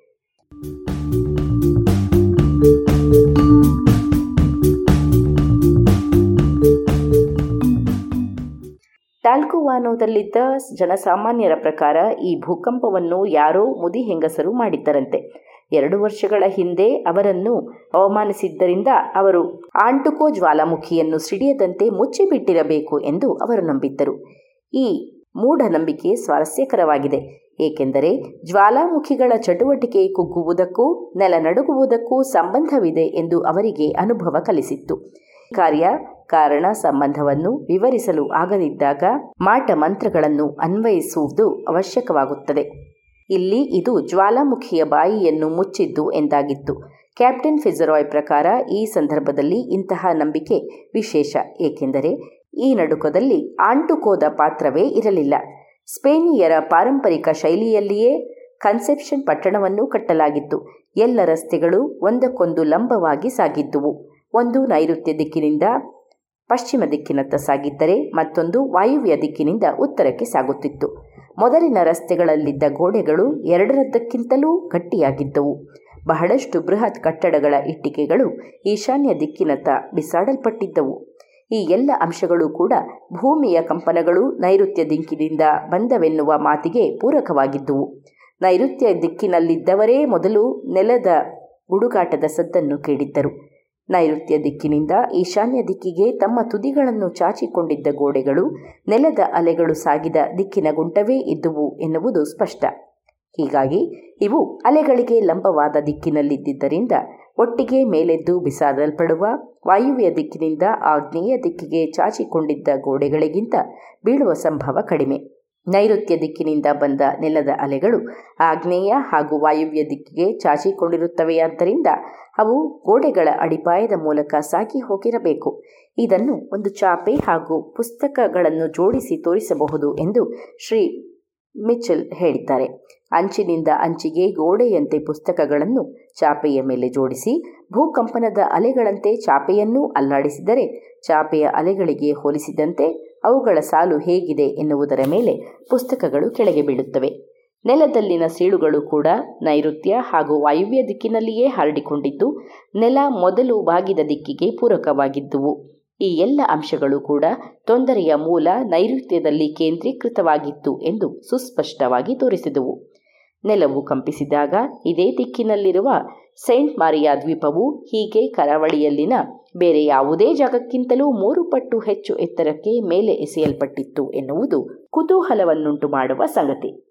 ಟಾಲ್ಕುವಾನೋದಲ್ಲಿದ್ದ ಜನಸಾಮಾನ್ಯರ ಪ್ರಕಾರ ಈ ಭೂಕಂಪವನ್ನು ಯಾರೋ ಮುದಿ ಹೆಂಗಸರು ಮಾಡಿದ್ದರಂತೆ. ಎರಡು ವರ್ಷಗಳ ಹಿಂದೆ ಅವರನ್ನು ಅವಮಾನಿಸಿದ್ದರಿಂದ ಅವರು ಆಂಟುಕೋ ಜ್ವಾಲಾಮುಖಿಯನ್ನು ಸಿಡಿಯದಂತೆ ಮುಚ್ಚಿಬಿಟ್ಟಿರಬೇಕು ಎಂದು ಅವರು ನಂಬಿದ್ದರು. ಈ ಮೂಢನಂಬಿಕೆ ಸ್ವಾರಸ್ಯಕರವಾಗಿದೆ. ಏಕೆಂದರೆ ಜ್ವಾಲಾಮುಖಿಗಳ ಚಟುವಟಿಕೆ ಕುಗ್ಗುವುದಕ್ಕೂ ನೆಲನಡುಗುವುದಕ್ಕೂ ಸಂಬಂಧವಿದೆ ಎಂದು ಅವರಿಗೆ ಅನುಭವ ಕಲಿಸಿತ್ತು. ಕಾರ್ಯ ಕಾರಣ ಸಂಬಂಧವನ್ನು ವಿವರಿಸಲು ಆಗದಿದ್ದಾಗ ಮಾಟ ಮಂತ್ರಗಳನ್ನು ಅನ್ವಯಿಸುವುದು ಅವಶ್ಯಕವಾಗುತ್ತದೆ. ಇಲ್ಲಿ ಇದು ಜ್ವಾಲಾಮುಖಿಯ ಬಾಯಿಯನ್ನು ಮುಚ್ಚಿದ್ದು ಎಂದಾಗಿತ್ತು. ಕ್ಯಾಪ್ಟನ್ ಫಿಜರಾಯ್ ಪ್ರಕಾರ ಈ ಸಂದರ್ಭದಲ್ಲಿ ಇಂತಹ ನಂಬಿಕೆ ವಿಶೇಷ. ಏಕೆಂದರೆ ಈ ನಡುಕದಲ್ಲಿ ಆಂಟುಕೋದ ಪಾತ್ರವೇ ಇರಲಿಲ್ಲ. ಸ್ಪೇನಿಯರ ಪಾರಂಪರಿಕ ಶೈಲಿಯಲ್ಲಿಯೇ ಕನ್ಸೆಪ್ಷನ್ ಪಟ್ಟಣವನ್ನು ಕಟ್ಟಲಾಗಿತ್ತು. ಎಲ್ಲ ರಸ್ತೆಗಳು ಒಂದಕ್ಕೊಂದು ಲಂಬವಾಗಿ ಸಾಗಿದ್ದುವು. ಒಂದು ನೈಋತ್ಯ ದಿಕ್ಕಿನಿಂದ ಪಶ್ಚಿಮ ದಿಕ್ಕಿನತ್ತ ಸಾಗಿದ್ದರೆ ಮತ್ತೊಂದು ವಾಯುವ್ಯ ದಿಕ್ಕಿನಿಂದ ಉತ್ತರಕ್ಕೆ ಸಾಗುತ್ತಿತ್ತು. ಮೊದಲಿನ ರಸ್ತೆಗಳಲ್ಲಿದ್ದ ಗೋಡೆಗಳು ಎರಡರದ್ದಕ್ಕಿಂತಲೂ ಗಟ್ಟಿಯಾಗಿದ್ದವು. ಬಹಳಷ್ಟು ಬೃಹತ್ ಕಟ್ಟಡಗಳ ಇಟ್ಟಿಗೆಗಳು ಈಶಾನ್ಯ ದಿಕ್ಕಿನತ್ತ ಬಿಸಾಡಲ್ಪಟ್ಟಿದ್ದವು. ಈ ಎಲ್ಲ ಅಂಶಗಳು ಕೂಡ ಭೂಮಿಯ ಕಂಪನಗಳು ನೈಋತ್ಯ ದಿಕ್ಕಿನಿಂದ ಬಂದವೆನ್ನುವ ಮಾತಿಗೆ ಪೂರಕವಾಗಿದ್ದುವು ನೈಋತ್ಯ ದಿಕ್ಕಿನಲ್ಲಿದ್ದವರೇ ಮೊದಲು ನೆಲದ ಗುಡುಗಾಟದ ಸದ್ದನ್ನು ಕೇಳಿದ್ದರು. ನೈಋತ್ಯ ದಿಕ್ಕಿನಿಂದ ಈಶಾನ್ಯ ದಿಕ್ಕಿಗೆ ತಮ್ಮ ತುದಿಗಳನ್ನು ಚಾಚಿಕೊಂಡಿದ್ದ ಗೋಡೆಗಳು ನೆಲದ ಅಲೆಗಳು ಸಾಗಿದ ದಿಕ್ಕಿನ ಗುಂಟವೇ ಇದ್ದುವು ಎನ್ನುವುದು ಸ್ಪಷ್ಟ. ಹೀಗಾಗಿ ಇವು ಅಲೆಗಳಿಗೆ ಲಂಬವಾದ ದಿಕ್ಕಿನಲ್ಲಿದ್ದರಿಂದ ಒಟ್ಟಿಗೆ ಮೇಲೆದ್ದು ಬಿಸಾಡಲ್ಪಡುವ ವಾಯುವ್ಯ ದಿಕ್ಕಿನಿಂದ ಆಗ್ನೇಯ ದಿಕ್ಕಿಗೆ ಚಾಚಿಕೊಂಡಿದ್ದ ಗೋಡೆಗಳಿಗಿಂತ ಬೀಳುವ ಸಂಭವ ಕಡಿಮೆ. ನೈಋತ್ಯ ದಿಕ್ಕಿನಿಂದ ಬಂದ ನೆಲದ ಅಲೆಗಳು ಆಗ್ನೇಯ ಹಾಗೂ ವಾಯುವ್ಯ ದಿಕ್ಕಿಗೆ ಚಾಚಿಕೊಂಡಿರುತ್ತವೆಯಾದ್ದರಿಂದ ಅವು ಗೋಡೆಗಳ ಅಡಿಪಾಯದ ಮೂಲಕ ಸಾಗಿ ಹೋಗಿರಬೇಕು. ಇದನ್ನು ಒಂದು ಚಾಪೆ ಹಾಗೂ ಪುಸ್ತಕಗಳನ್ನು ಜೋಡಿಸಿ ತೋರಿಸಬಹುದು ಎಂದು ಶ್ರೀ ಮಿಚಲ್ ಹೇಳಿದ್ದಾರೆ. ಅಂಚಿನಿಂದ ಅಂಚಿಗೆ ಗೋಡೆಯಂತೆ ಪುಸ್ತಕಗಳನ್ನು ಚಾಪೆಯ ಮೇಲೆ ಜೋಡಿಸಿ, ಭೂಕಂಪನದ ಅಲೆಗಳಂತೆ ಚಾಪೆಯನ್ನೂ ಅಲ್ಲಾಡಿಸಿದರೆ, ಚಾಪೆಯ ಅಲೆಗಳಿಗೆ ಹೋಲಿಸಿದಂತೆ ಅವುಗಳ ಸಾಲು ಹೇಗಿದೆ ಎನ್ನುವುದರ ಮೇಲೆ ಪುಸ್ತಕಗಳು ಕೆಳಗೆ ಬೀಳುತ್ತವೆ. ನೆಲದಲ್ಲಿನ ಸೀಳುಗಳು ಕೂಡ ನೈಋತ್ಯ ಹಾಗೂ ವಾಯುವ್ಯ ದಿಕ್ಕಿನಲ್ಲಿಯೇ ಹರಡಿಕೊಂಡಿದ್ದು, ನೆಲ ಮೊದಲು ಬಾಗಿದ ದಿಕ್ಕಿಗೆ ಪೂರಕವಾಗಿದ್ದುವು. ಈ ಎಲ್ಲ ಅಂಶಗಳು ಕೂಡ ತೊಂದರೆಯ ಮೂಲ ನೈಋತ್ಯದಲ್ಲಿ ಕೇಂದ್ರೀಕೃತವಾಗಿತ್ತು ಎಂದು ಸುಸ್ಪಷ್ಟವಾಗಿ ತೋರಿಸಿದವು. ನೆಲವು ಕಂಪಿಸಿದಾಗ ಇದೇ ದಿಕ್ಕಿನಲ್ಲಿರುವ ಸೈಂಟ್ ಮಾರಿಯಾ ದ್ವೀಪವು ಹೀಗೆ ಕರಾವಳಿಯಲ್ಲಿನ ಬೇರೆ ಯಾವುದೇ ಜಾಗಕ್ಕಿಂತಲೂ ಮೂರು ಪಟ್ಟು ಹೆಚ್ಚು ಎತ್ತರಕ್ಕೆ ಮೇಲೆ ಎಸೆಯಲ್ಪಟ್ಟಿತ್ತು ಎನ್ನುವುದು ಕುತೂಹಲವನ್ನುಂಟು ಮಾಡುವ ಸಂಗತಿ.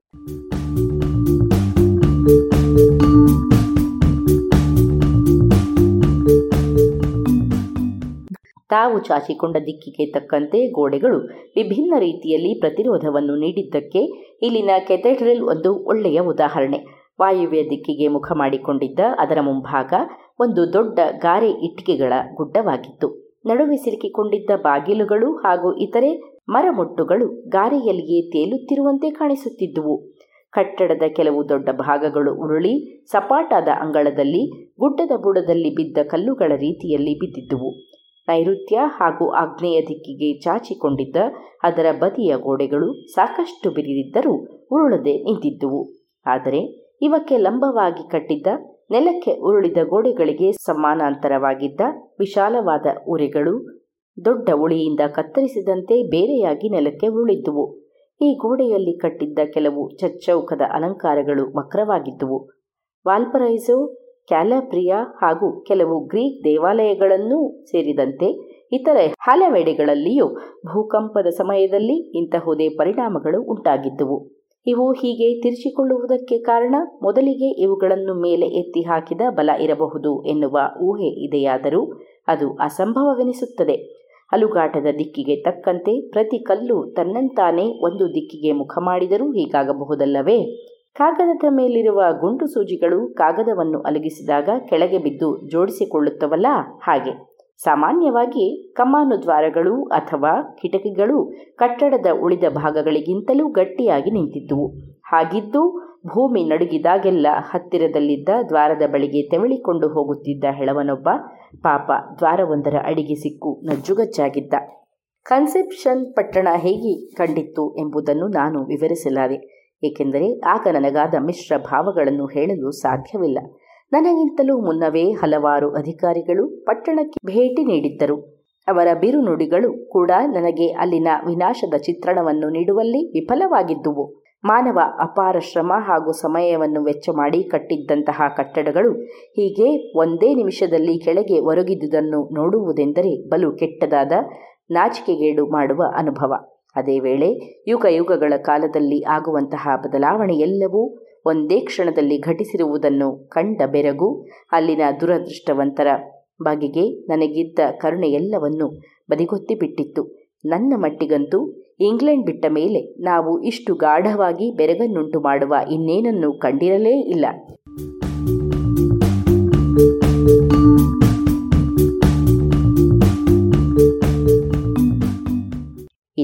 ತಾವು ಚಾಚಿಕೊಂಡ ದಿಕ್ಕಿಗೆ ತಕ್ಕಂತೆ ಗೋಡೆಗಳು ವಿಭಿನ್ನ ರೀತಿಯಲ್ಲಿ ಪ್ರತಿರೋಧವನ್ನು ನೀಡಿದ್ದಕ್ಕೆ ಇಲ್ಲಿನ ಕೆಥೆಡ್ರಲ್ ಒಂದು ಒಳ್ಳೆಯ ಉದಾಹರಣೆ. ವಾಯುವ್ಯ ದಿಕ್ಕಿಗೆ ಮುಖ ಮಾಡಿಕೊಂಡಿದ್ದ ಅದರ ಮುಂಭಾಗ ಒಂದು ದೊಡ್ಡ ಗಾರೆ ಇಟ್ಟಿಗೆಗಳ ಗುಡ್ಡವಾಗಿತ್ತು. ನಡುವೆ ಸಿಲುಕಿಕೊಂಡಿದ್ದ ಬಾಗಿಲುಗಳು ಹಾಗೂ ಇತರೆ ಮರಮುಟ್ಟುಗಳು ಗಾರೆಯಲ್ಲಿಯೇ ತೇಲುತ್ತಿರುವಂತೆ ಕಾಣಿಸುತ್ತಿದ್ದುವು. ಕಟ್ಟಡದ ಕೆಲವು ದೊಡ್ಡ ಭಾಗಗಳು ಉರುಳಿ ಸಪಾಟಾದ ಅಂಗಳದಲ್ಲಿ ಗುಡ್ಡದ ಬುಡದಲ್ಲಿ ಬಿದ್ದ ಕಲ್ಲುಗಳ ರೀತಿಯಲ್ಲಿ ಬಿದ್ದಿದ್ದುವು. ನೈಋತ್ಯ ಹಾಗೂ ಆಗ್ನೇಯ ದಿಕ್ಕಿಗೆ ಚಾಚಿಕೊಂಡಿದ್ದ ಅದರ ಬದಿಯ ಗೋಡೆಗಳು ಸಾಕಷ್ಟು ಬಿರಿದಿದ್ದರೂ ಉರುಳದೆ ನಿಂತಿದ್ದುವು. ಆದರೆ ಇವಕ್ಕೆ ಲಂಬವಾಗಿ ಕಟ್ಟಿದ್ದ, ನೆಲಕ್ಕೆ ಉರುಳಿದ ಗೋಡೆಗಳಿಗೆ ಸಮಾನಾಂತರವಾಗಿದ್ದ ವಿಶಾಲವಾದ ಉರೆಗಳು ದೊಡ್ಡ ಉಳಿಯಿಂದ ಕತ್ತರಿಸಿದಂತೆ ಬೇರೆಯಾಗಿ ನೆಲಕ್ಕೆ ಉರುಳಿದ್ದುವು. ಈ ಗೋಡೆಯಲ್ಲಿ ಕಟ್ಟಿದ್ದ ಕೆಲವು ಚಚ್ಚೌಕದ ಅಲಂಕಾರಗಳು ವಕ್ರವಾಗಿದ್ದುವು ವಾಲ್ಪರೈಸೋ ಕ್ಯಾಲಪ್ರಿಯಾ ಹಾಗೂ ಕೆಲವು ಗ್ರೀಕ್ ದೇವಾಲಯಗಳನ್ನೂ ಸೇರಿದಂತೆ ಇತರೆ ಹಲವೆಡೆಗಳಲ್ಲಿಯೂ ಭೂಕಂಪದ ಸಮಯದಲ್ಲಿ ಇಂತಹುದೇ ಪರಿಣಾಮಗಳು ಉಂಟಾಗಿದ್ದುವು. ಇವು ಹೀಗೆ ತಿರುಚಿಕೊಳ್ಳುವುದಕ್ಕೆ ಕಾರಣ ಮೊದಲಿಗೆ ಇವುಗಳನ್ನು ಮೇಲೆ ಎತ್ತಿ ಹಾಕಿದ ಬಲ ಇರಬಹುದು ಎನ್ನುವ ಊಹೆ ಇದೆಯಾದರೂ ಅದು ಅಸಂಭವವೆನಿಸುತ್ತದೆ. ಅಲುಗಾಟದ ದಿಕ್ಕಿಗೆ ತಕ್ಕಂತೆ ಪ್ರತಿ ಕಲ್ಲು ತನ್ನಂತಾನೇ ಒಂದು ದಿಕ್ಕಿಗೆ ಮುಖ ಮಾಡಿದರೂ ಹೀಗಾಗಬಹುದಲ್ಲವೇ? ಕಾಗದದ ಮೇಲಿರುವ ಗುಂಡು ಸೂಜಿಗಳು ಕಾಗದವನ್ನು ಅಲಗಿಸಿದಾಗ ಕೆಳಗೆ ಬಿದ್ದು ಜೋಡಿಸಿಕೊಳ್ಳುತ್ತವಲ್ಲ? ಹಾಗೆ. ಸಾಮಾನ್ಯವಾಗಿ ಕಮಾನು ದ್ವಾರಗಳು ಅಥವಾ ಕಿಟಕಿಗಳು ಕಟ್ಟಡದ ಉಳಿದ ಭಾಗಗಳಿಗಿಂತಲೂ ಗಟ್ಟಿಯಾಗಿ ನಿಂತಿದ್ದುವು. ಹಾಗಿದ್ದು ಭೂಮಿ ನಡುಗಿದಾಗೆಲ್ಲ ಹತ್ತಿರದಲ್ಲಿದ್ದ ದ್ವಾರದ ಬಳಿಗೆ ತೆವಳಿಕೊಂಡು ಹೋಗುತ್ತಿದ್ದ ಹೆಳವನೊಬ್ಬ ಪಾಪ ದ್ವಾರವೊಂದರ ಅಡಿಗೆ ಸಿಕ್ಕು ನಜ್ಜುಗಜ್ಜಾಗಿದ್ದ ಕನ್ಸೆಪ್ಷನ್ ಪಟ್ಟಣ ಹೇಗೆ ಕಂಡಿತ್ತು ಎಂಬುದನ್ನು ನಾನು ವಿವರಿಸಲಾರೆ. ಏಕೆಂದರೆ ಆಗ ನನಗಾದ ಮಿಶ್ರ ಭಾವಗಳನ್ನು ಹೇಳಲು ಸಾಧ್ಯವಿಲ್ಲ. ನನಗಿಂತಲೂ ಮುನ್ನವೇ ಹಲವಾರು ಅಧಿಕಾರಿಗಳು ಪಟ್ಟಣಕ್ಕೆ ಭೇಟಿ ನೀಡಿದ್ದರು. ಅವರ ಬಿರುನುಡಿಗಳು ಕೂಡ ನನಗೆ ಅಲ್ಲಿನ ವಿನಾಶದ ಚಿತ್ರಣವನ್ನು ನೀಡುವಲ್ಲಿ ವಿಫಲವಾಗಿದ್ದುವು. ಮಾನವ ಅಪಾರ ಶ್ರಮ ಹಾಗೂ ಸಮಯವನ್ನು ವೆಚ್ಚ ಮಾಡಿ ಕಟ್ಟಿದ್ದಂತಹ ಕಟ್ಟಡಗಳು ಹೀಗೆ ಒಂದೇ ನಿಮಿಷದಲ್ಲಿ ಕೆಳಗೆ ಒರಗಿದುದನ್ನು ನೋಡುವುದೆಂದರೆ ಬಲು ಕೆಟ್ಟದಾದ ನಾಚಿಕೆಗೇಡು ಮಾಡುವ ಅನುಭವ. ಅದೇ ವೇಳೆ ಯುಗ ಯುಗಗಳ ಕಾಲದಲ್ಲಿ ಆಗುವಂತಹ ಬದಲಾವಣೆಯೆಲ್ಲವೂ ಒಂದೇ ಕ್ಷಣದಲ್ಲಿ ಘಟಿಸಿರುವುದನ್ನು ಕಂಡ ಬೆರಗು, ಅಲ್ಲಿನ ದುರದೃಷ್ಟವಂತರ ಬಗೆಗೆ ನನಗಿದ್ದ ಕರುಣೆಯೆಲ್ಲವನ್ನು ಬದಿಗೊತ್ತಿಬಿಟ್ಟಿತ್ತು. ನನ್ನ ಮಟ್ಟಿಗಂತೂ ಇಂಗ್ಲೆಂಡ್ ಬಿಟ್ಟ ಮೇಲೆ ನಾವು ಇಷ್ಟು ಗಾಢವಾಗಿ ಬೆರಗನ್ನುಂಟು ಮಾಡುವ ಇನ್ನೇನನ್ನೂ ಕಂಡಿರಲೇ ಇಲ್ಲ.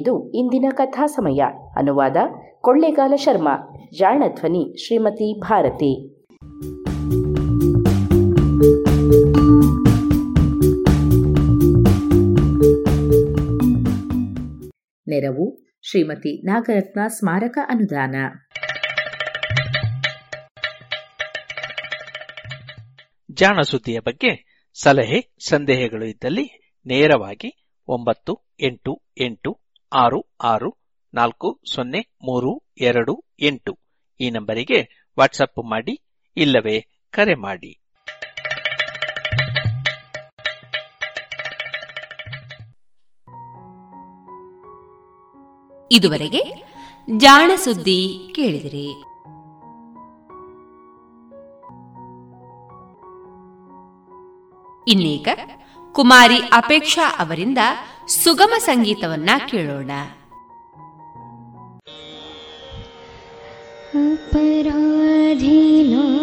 ಇದು ಇಂದಿನ ಕಥಾ ಸಮಯ. ಅನುವಾದ ಕೊಳ್ಳೇಗಾಲ ಶರ್ಮಾ. ಜಾಣಧ್ವನಿ ಶ್ರೀಮತಿ ಭಾರತಿ. ನೆರವು ಶ್ರೀಮತಿ ನಾಗರತ್ನ ಸ್ಮಾರಕ ಅನುದಾನ. ಜಾಣ ಸುದ್ದಿಯ ಬಗ್ಗೆ ಸಲಹೆ, ಸಂದೇಹಗಳು ಇದ್ದಲ್ಲಿ ನೇರವಾಗಿ ಒಂಬತ್ತು ಎಂಟು ಎಂಟು ಆರು ಆರು, ನಾಲ್ಕು, ಸೊನ್ನೆ, ಮೂರು, ಎರಡು, ಎಂಟು. ಈ ನಂಬರಿಗೆ ವಾಟ್ಸಪ್ ಮಾಡಿ, ಇಲ್ಲವೇ ಕರೆ ಮಾಡಿ. ಇದುವರೆಗೆ ಜಾಣ ಸುದ್ದಿ ಕೇಳಿದಿರಿ. ಇನ್ನೀಗ ಕುಮಾರಿ ಅಪೇಕ್ಷಾ ಅವರಿಂದ ಸುಗಮ ಸಂಗೀತವನ್ನ ಕೇಳೋಣ. ಅಪರಾಧಿನೋ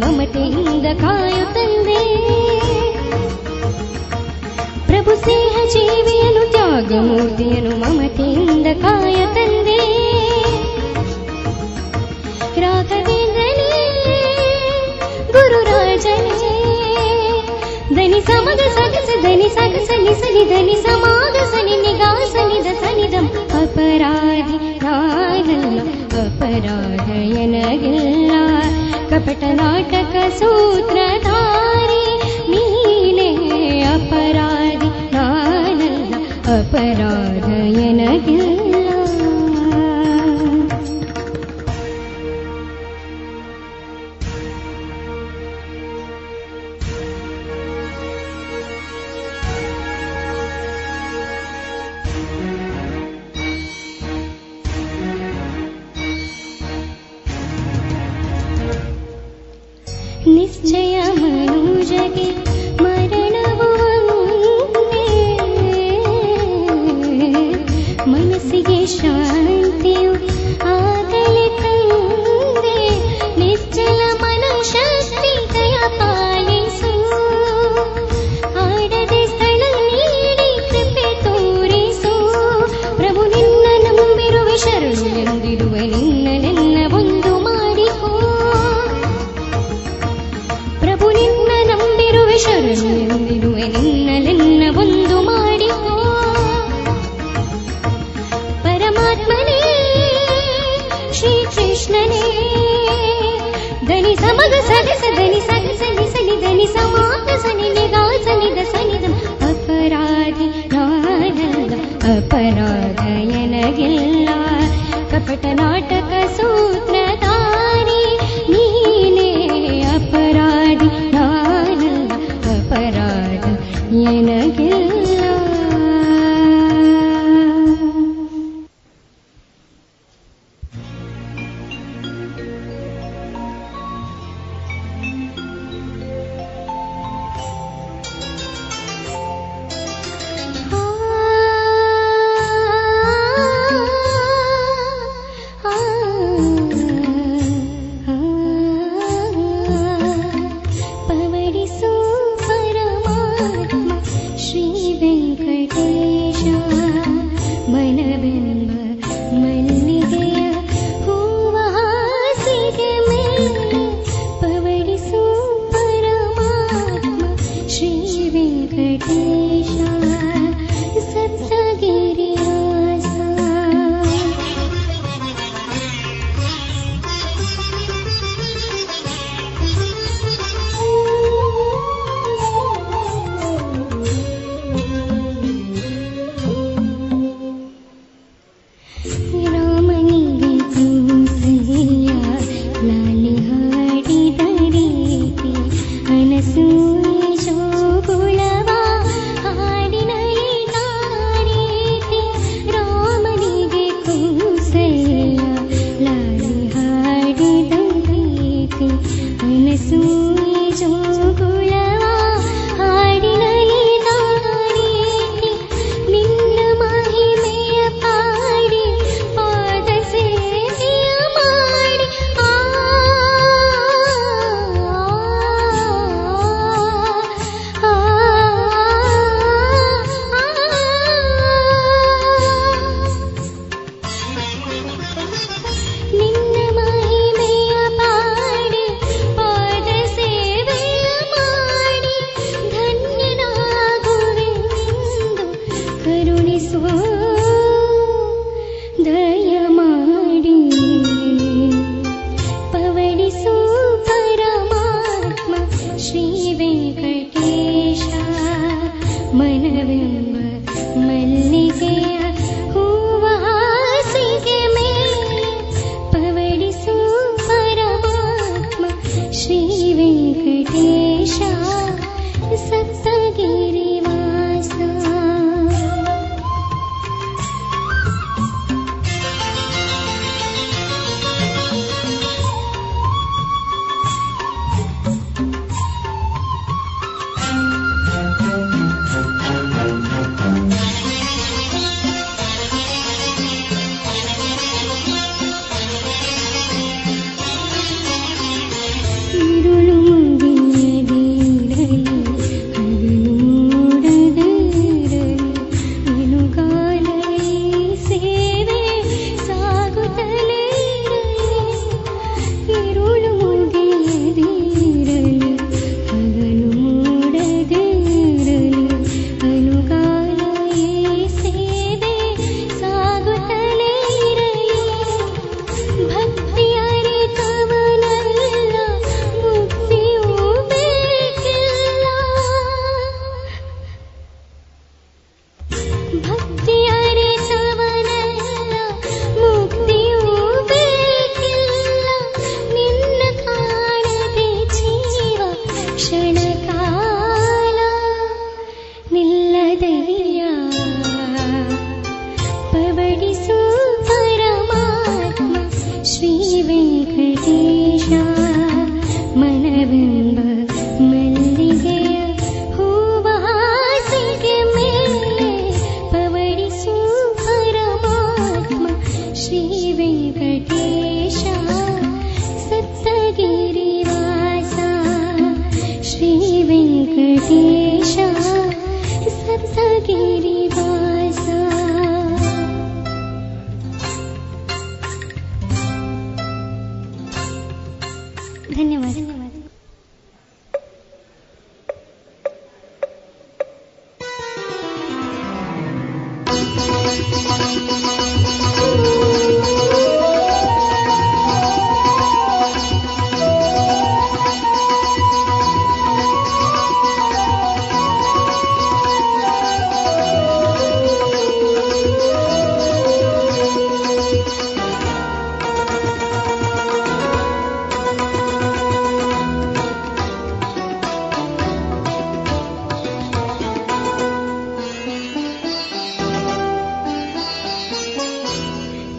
ಮಮತೆಯಿಂದ ಕಾಯುತ್ತಂದೆ ಪ್ರಭು ಸಿಂಹ य प्रभुसिंहजीवनुगमूदनु मम काय तन्दि राघवेन्द्र गुरुराज धनि सम धनि सग सनि सनि धनि समाध सनि ಸನಿದಂ ಅಪರಾಧಿ अपराधि ಅಪರಾಧಯನಗಲ್ಲ कपट नाटकसूत्र धारे अपराधि अपराधयन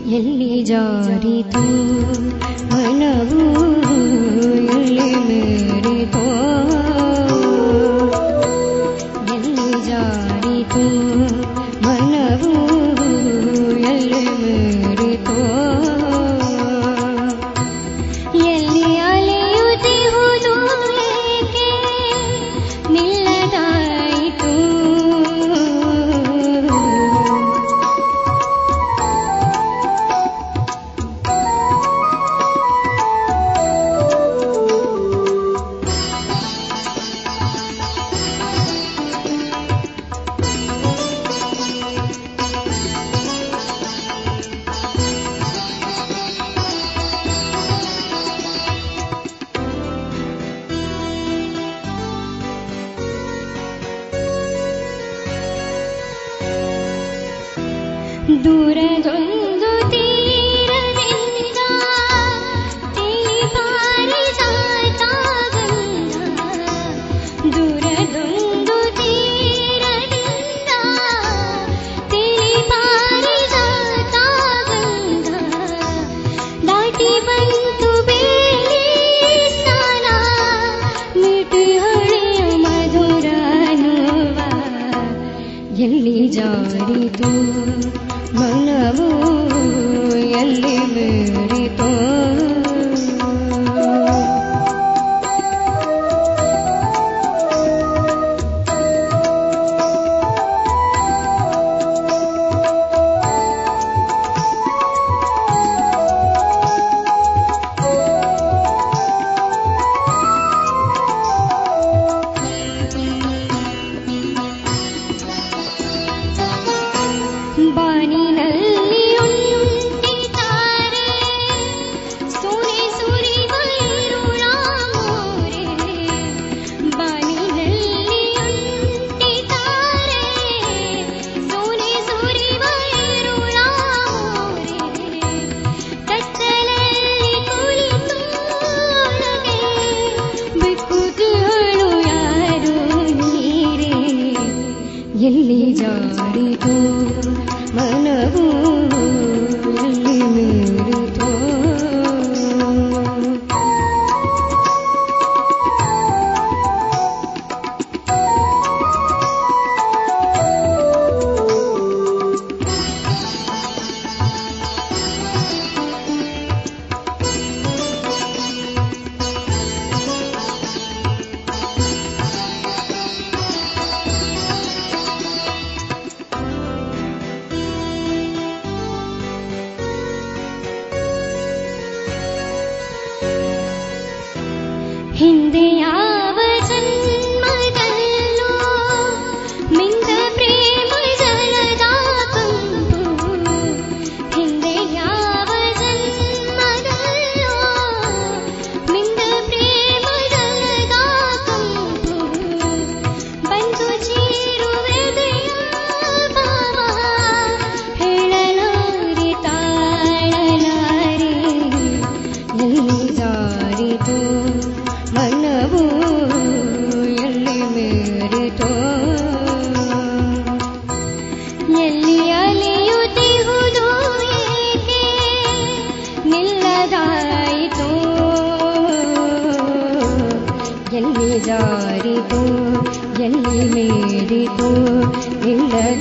ಎಲ್ಲಿ ಜಾರಿತು ಮನವು ಎಲ್ಲಿ ಮೇರಿತು ಎಲ್ಲಿ ಜಾರಿತು ಮನವು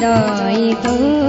đời cũng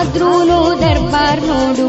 ಆದ್ರೂ ದರ್ಬಾರ್ ನೋಡು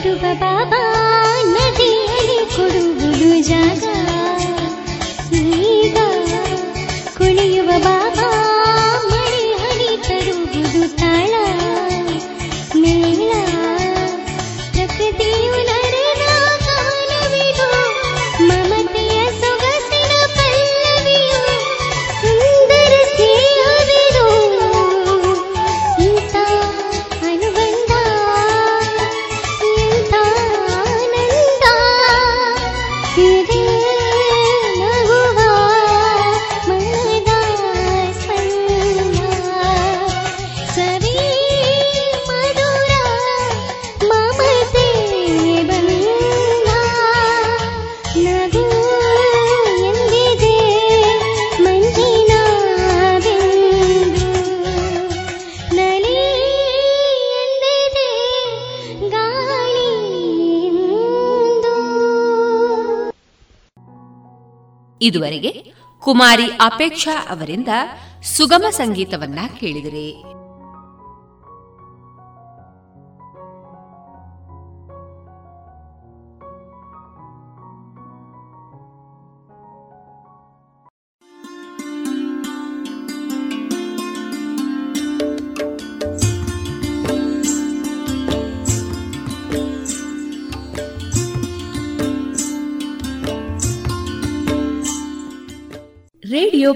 ಕೊಡುವ ಬಾಬಾ ನದಿಯಲ್ಲಿ ಕೊಡುವುದು ಜಾಗ ಈಗ ಕುಣಿಯುವ ಬಾಬಾ ಇದುವರೆಗೆ ಕುಮಾರಿ ಅಪೇಕ್ಷಾ ಅವರಿಂದ ಸುಗಮ ಸಂಗೀತವನ್ನ ಕೇಳಿದರೆ.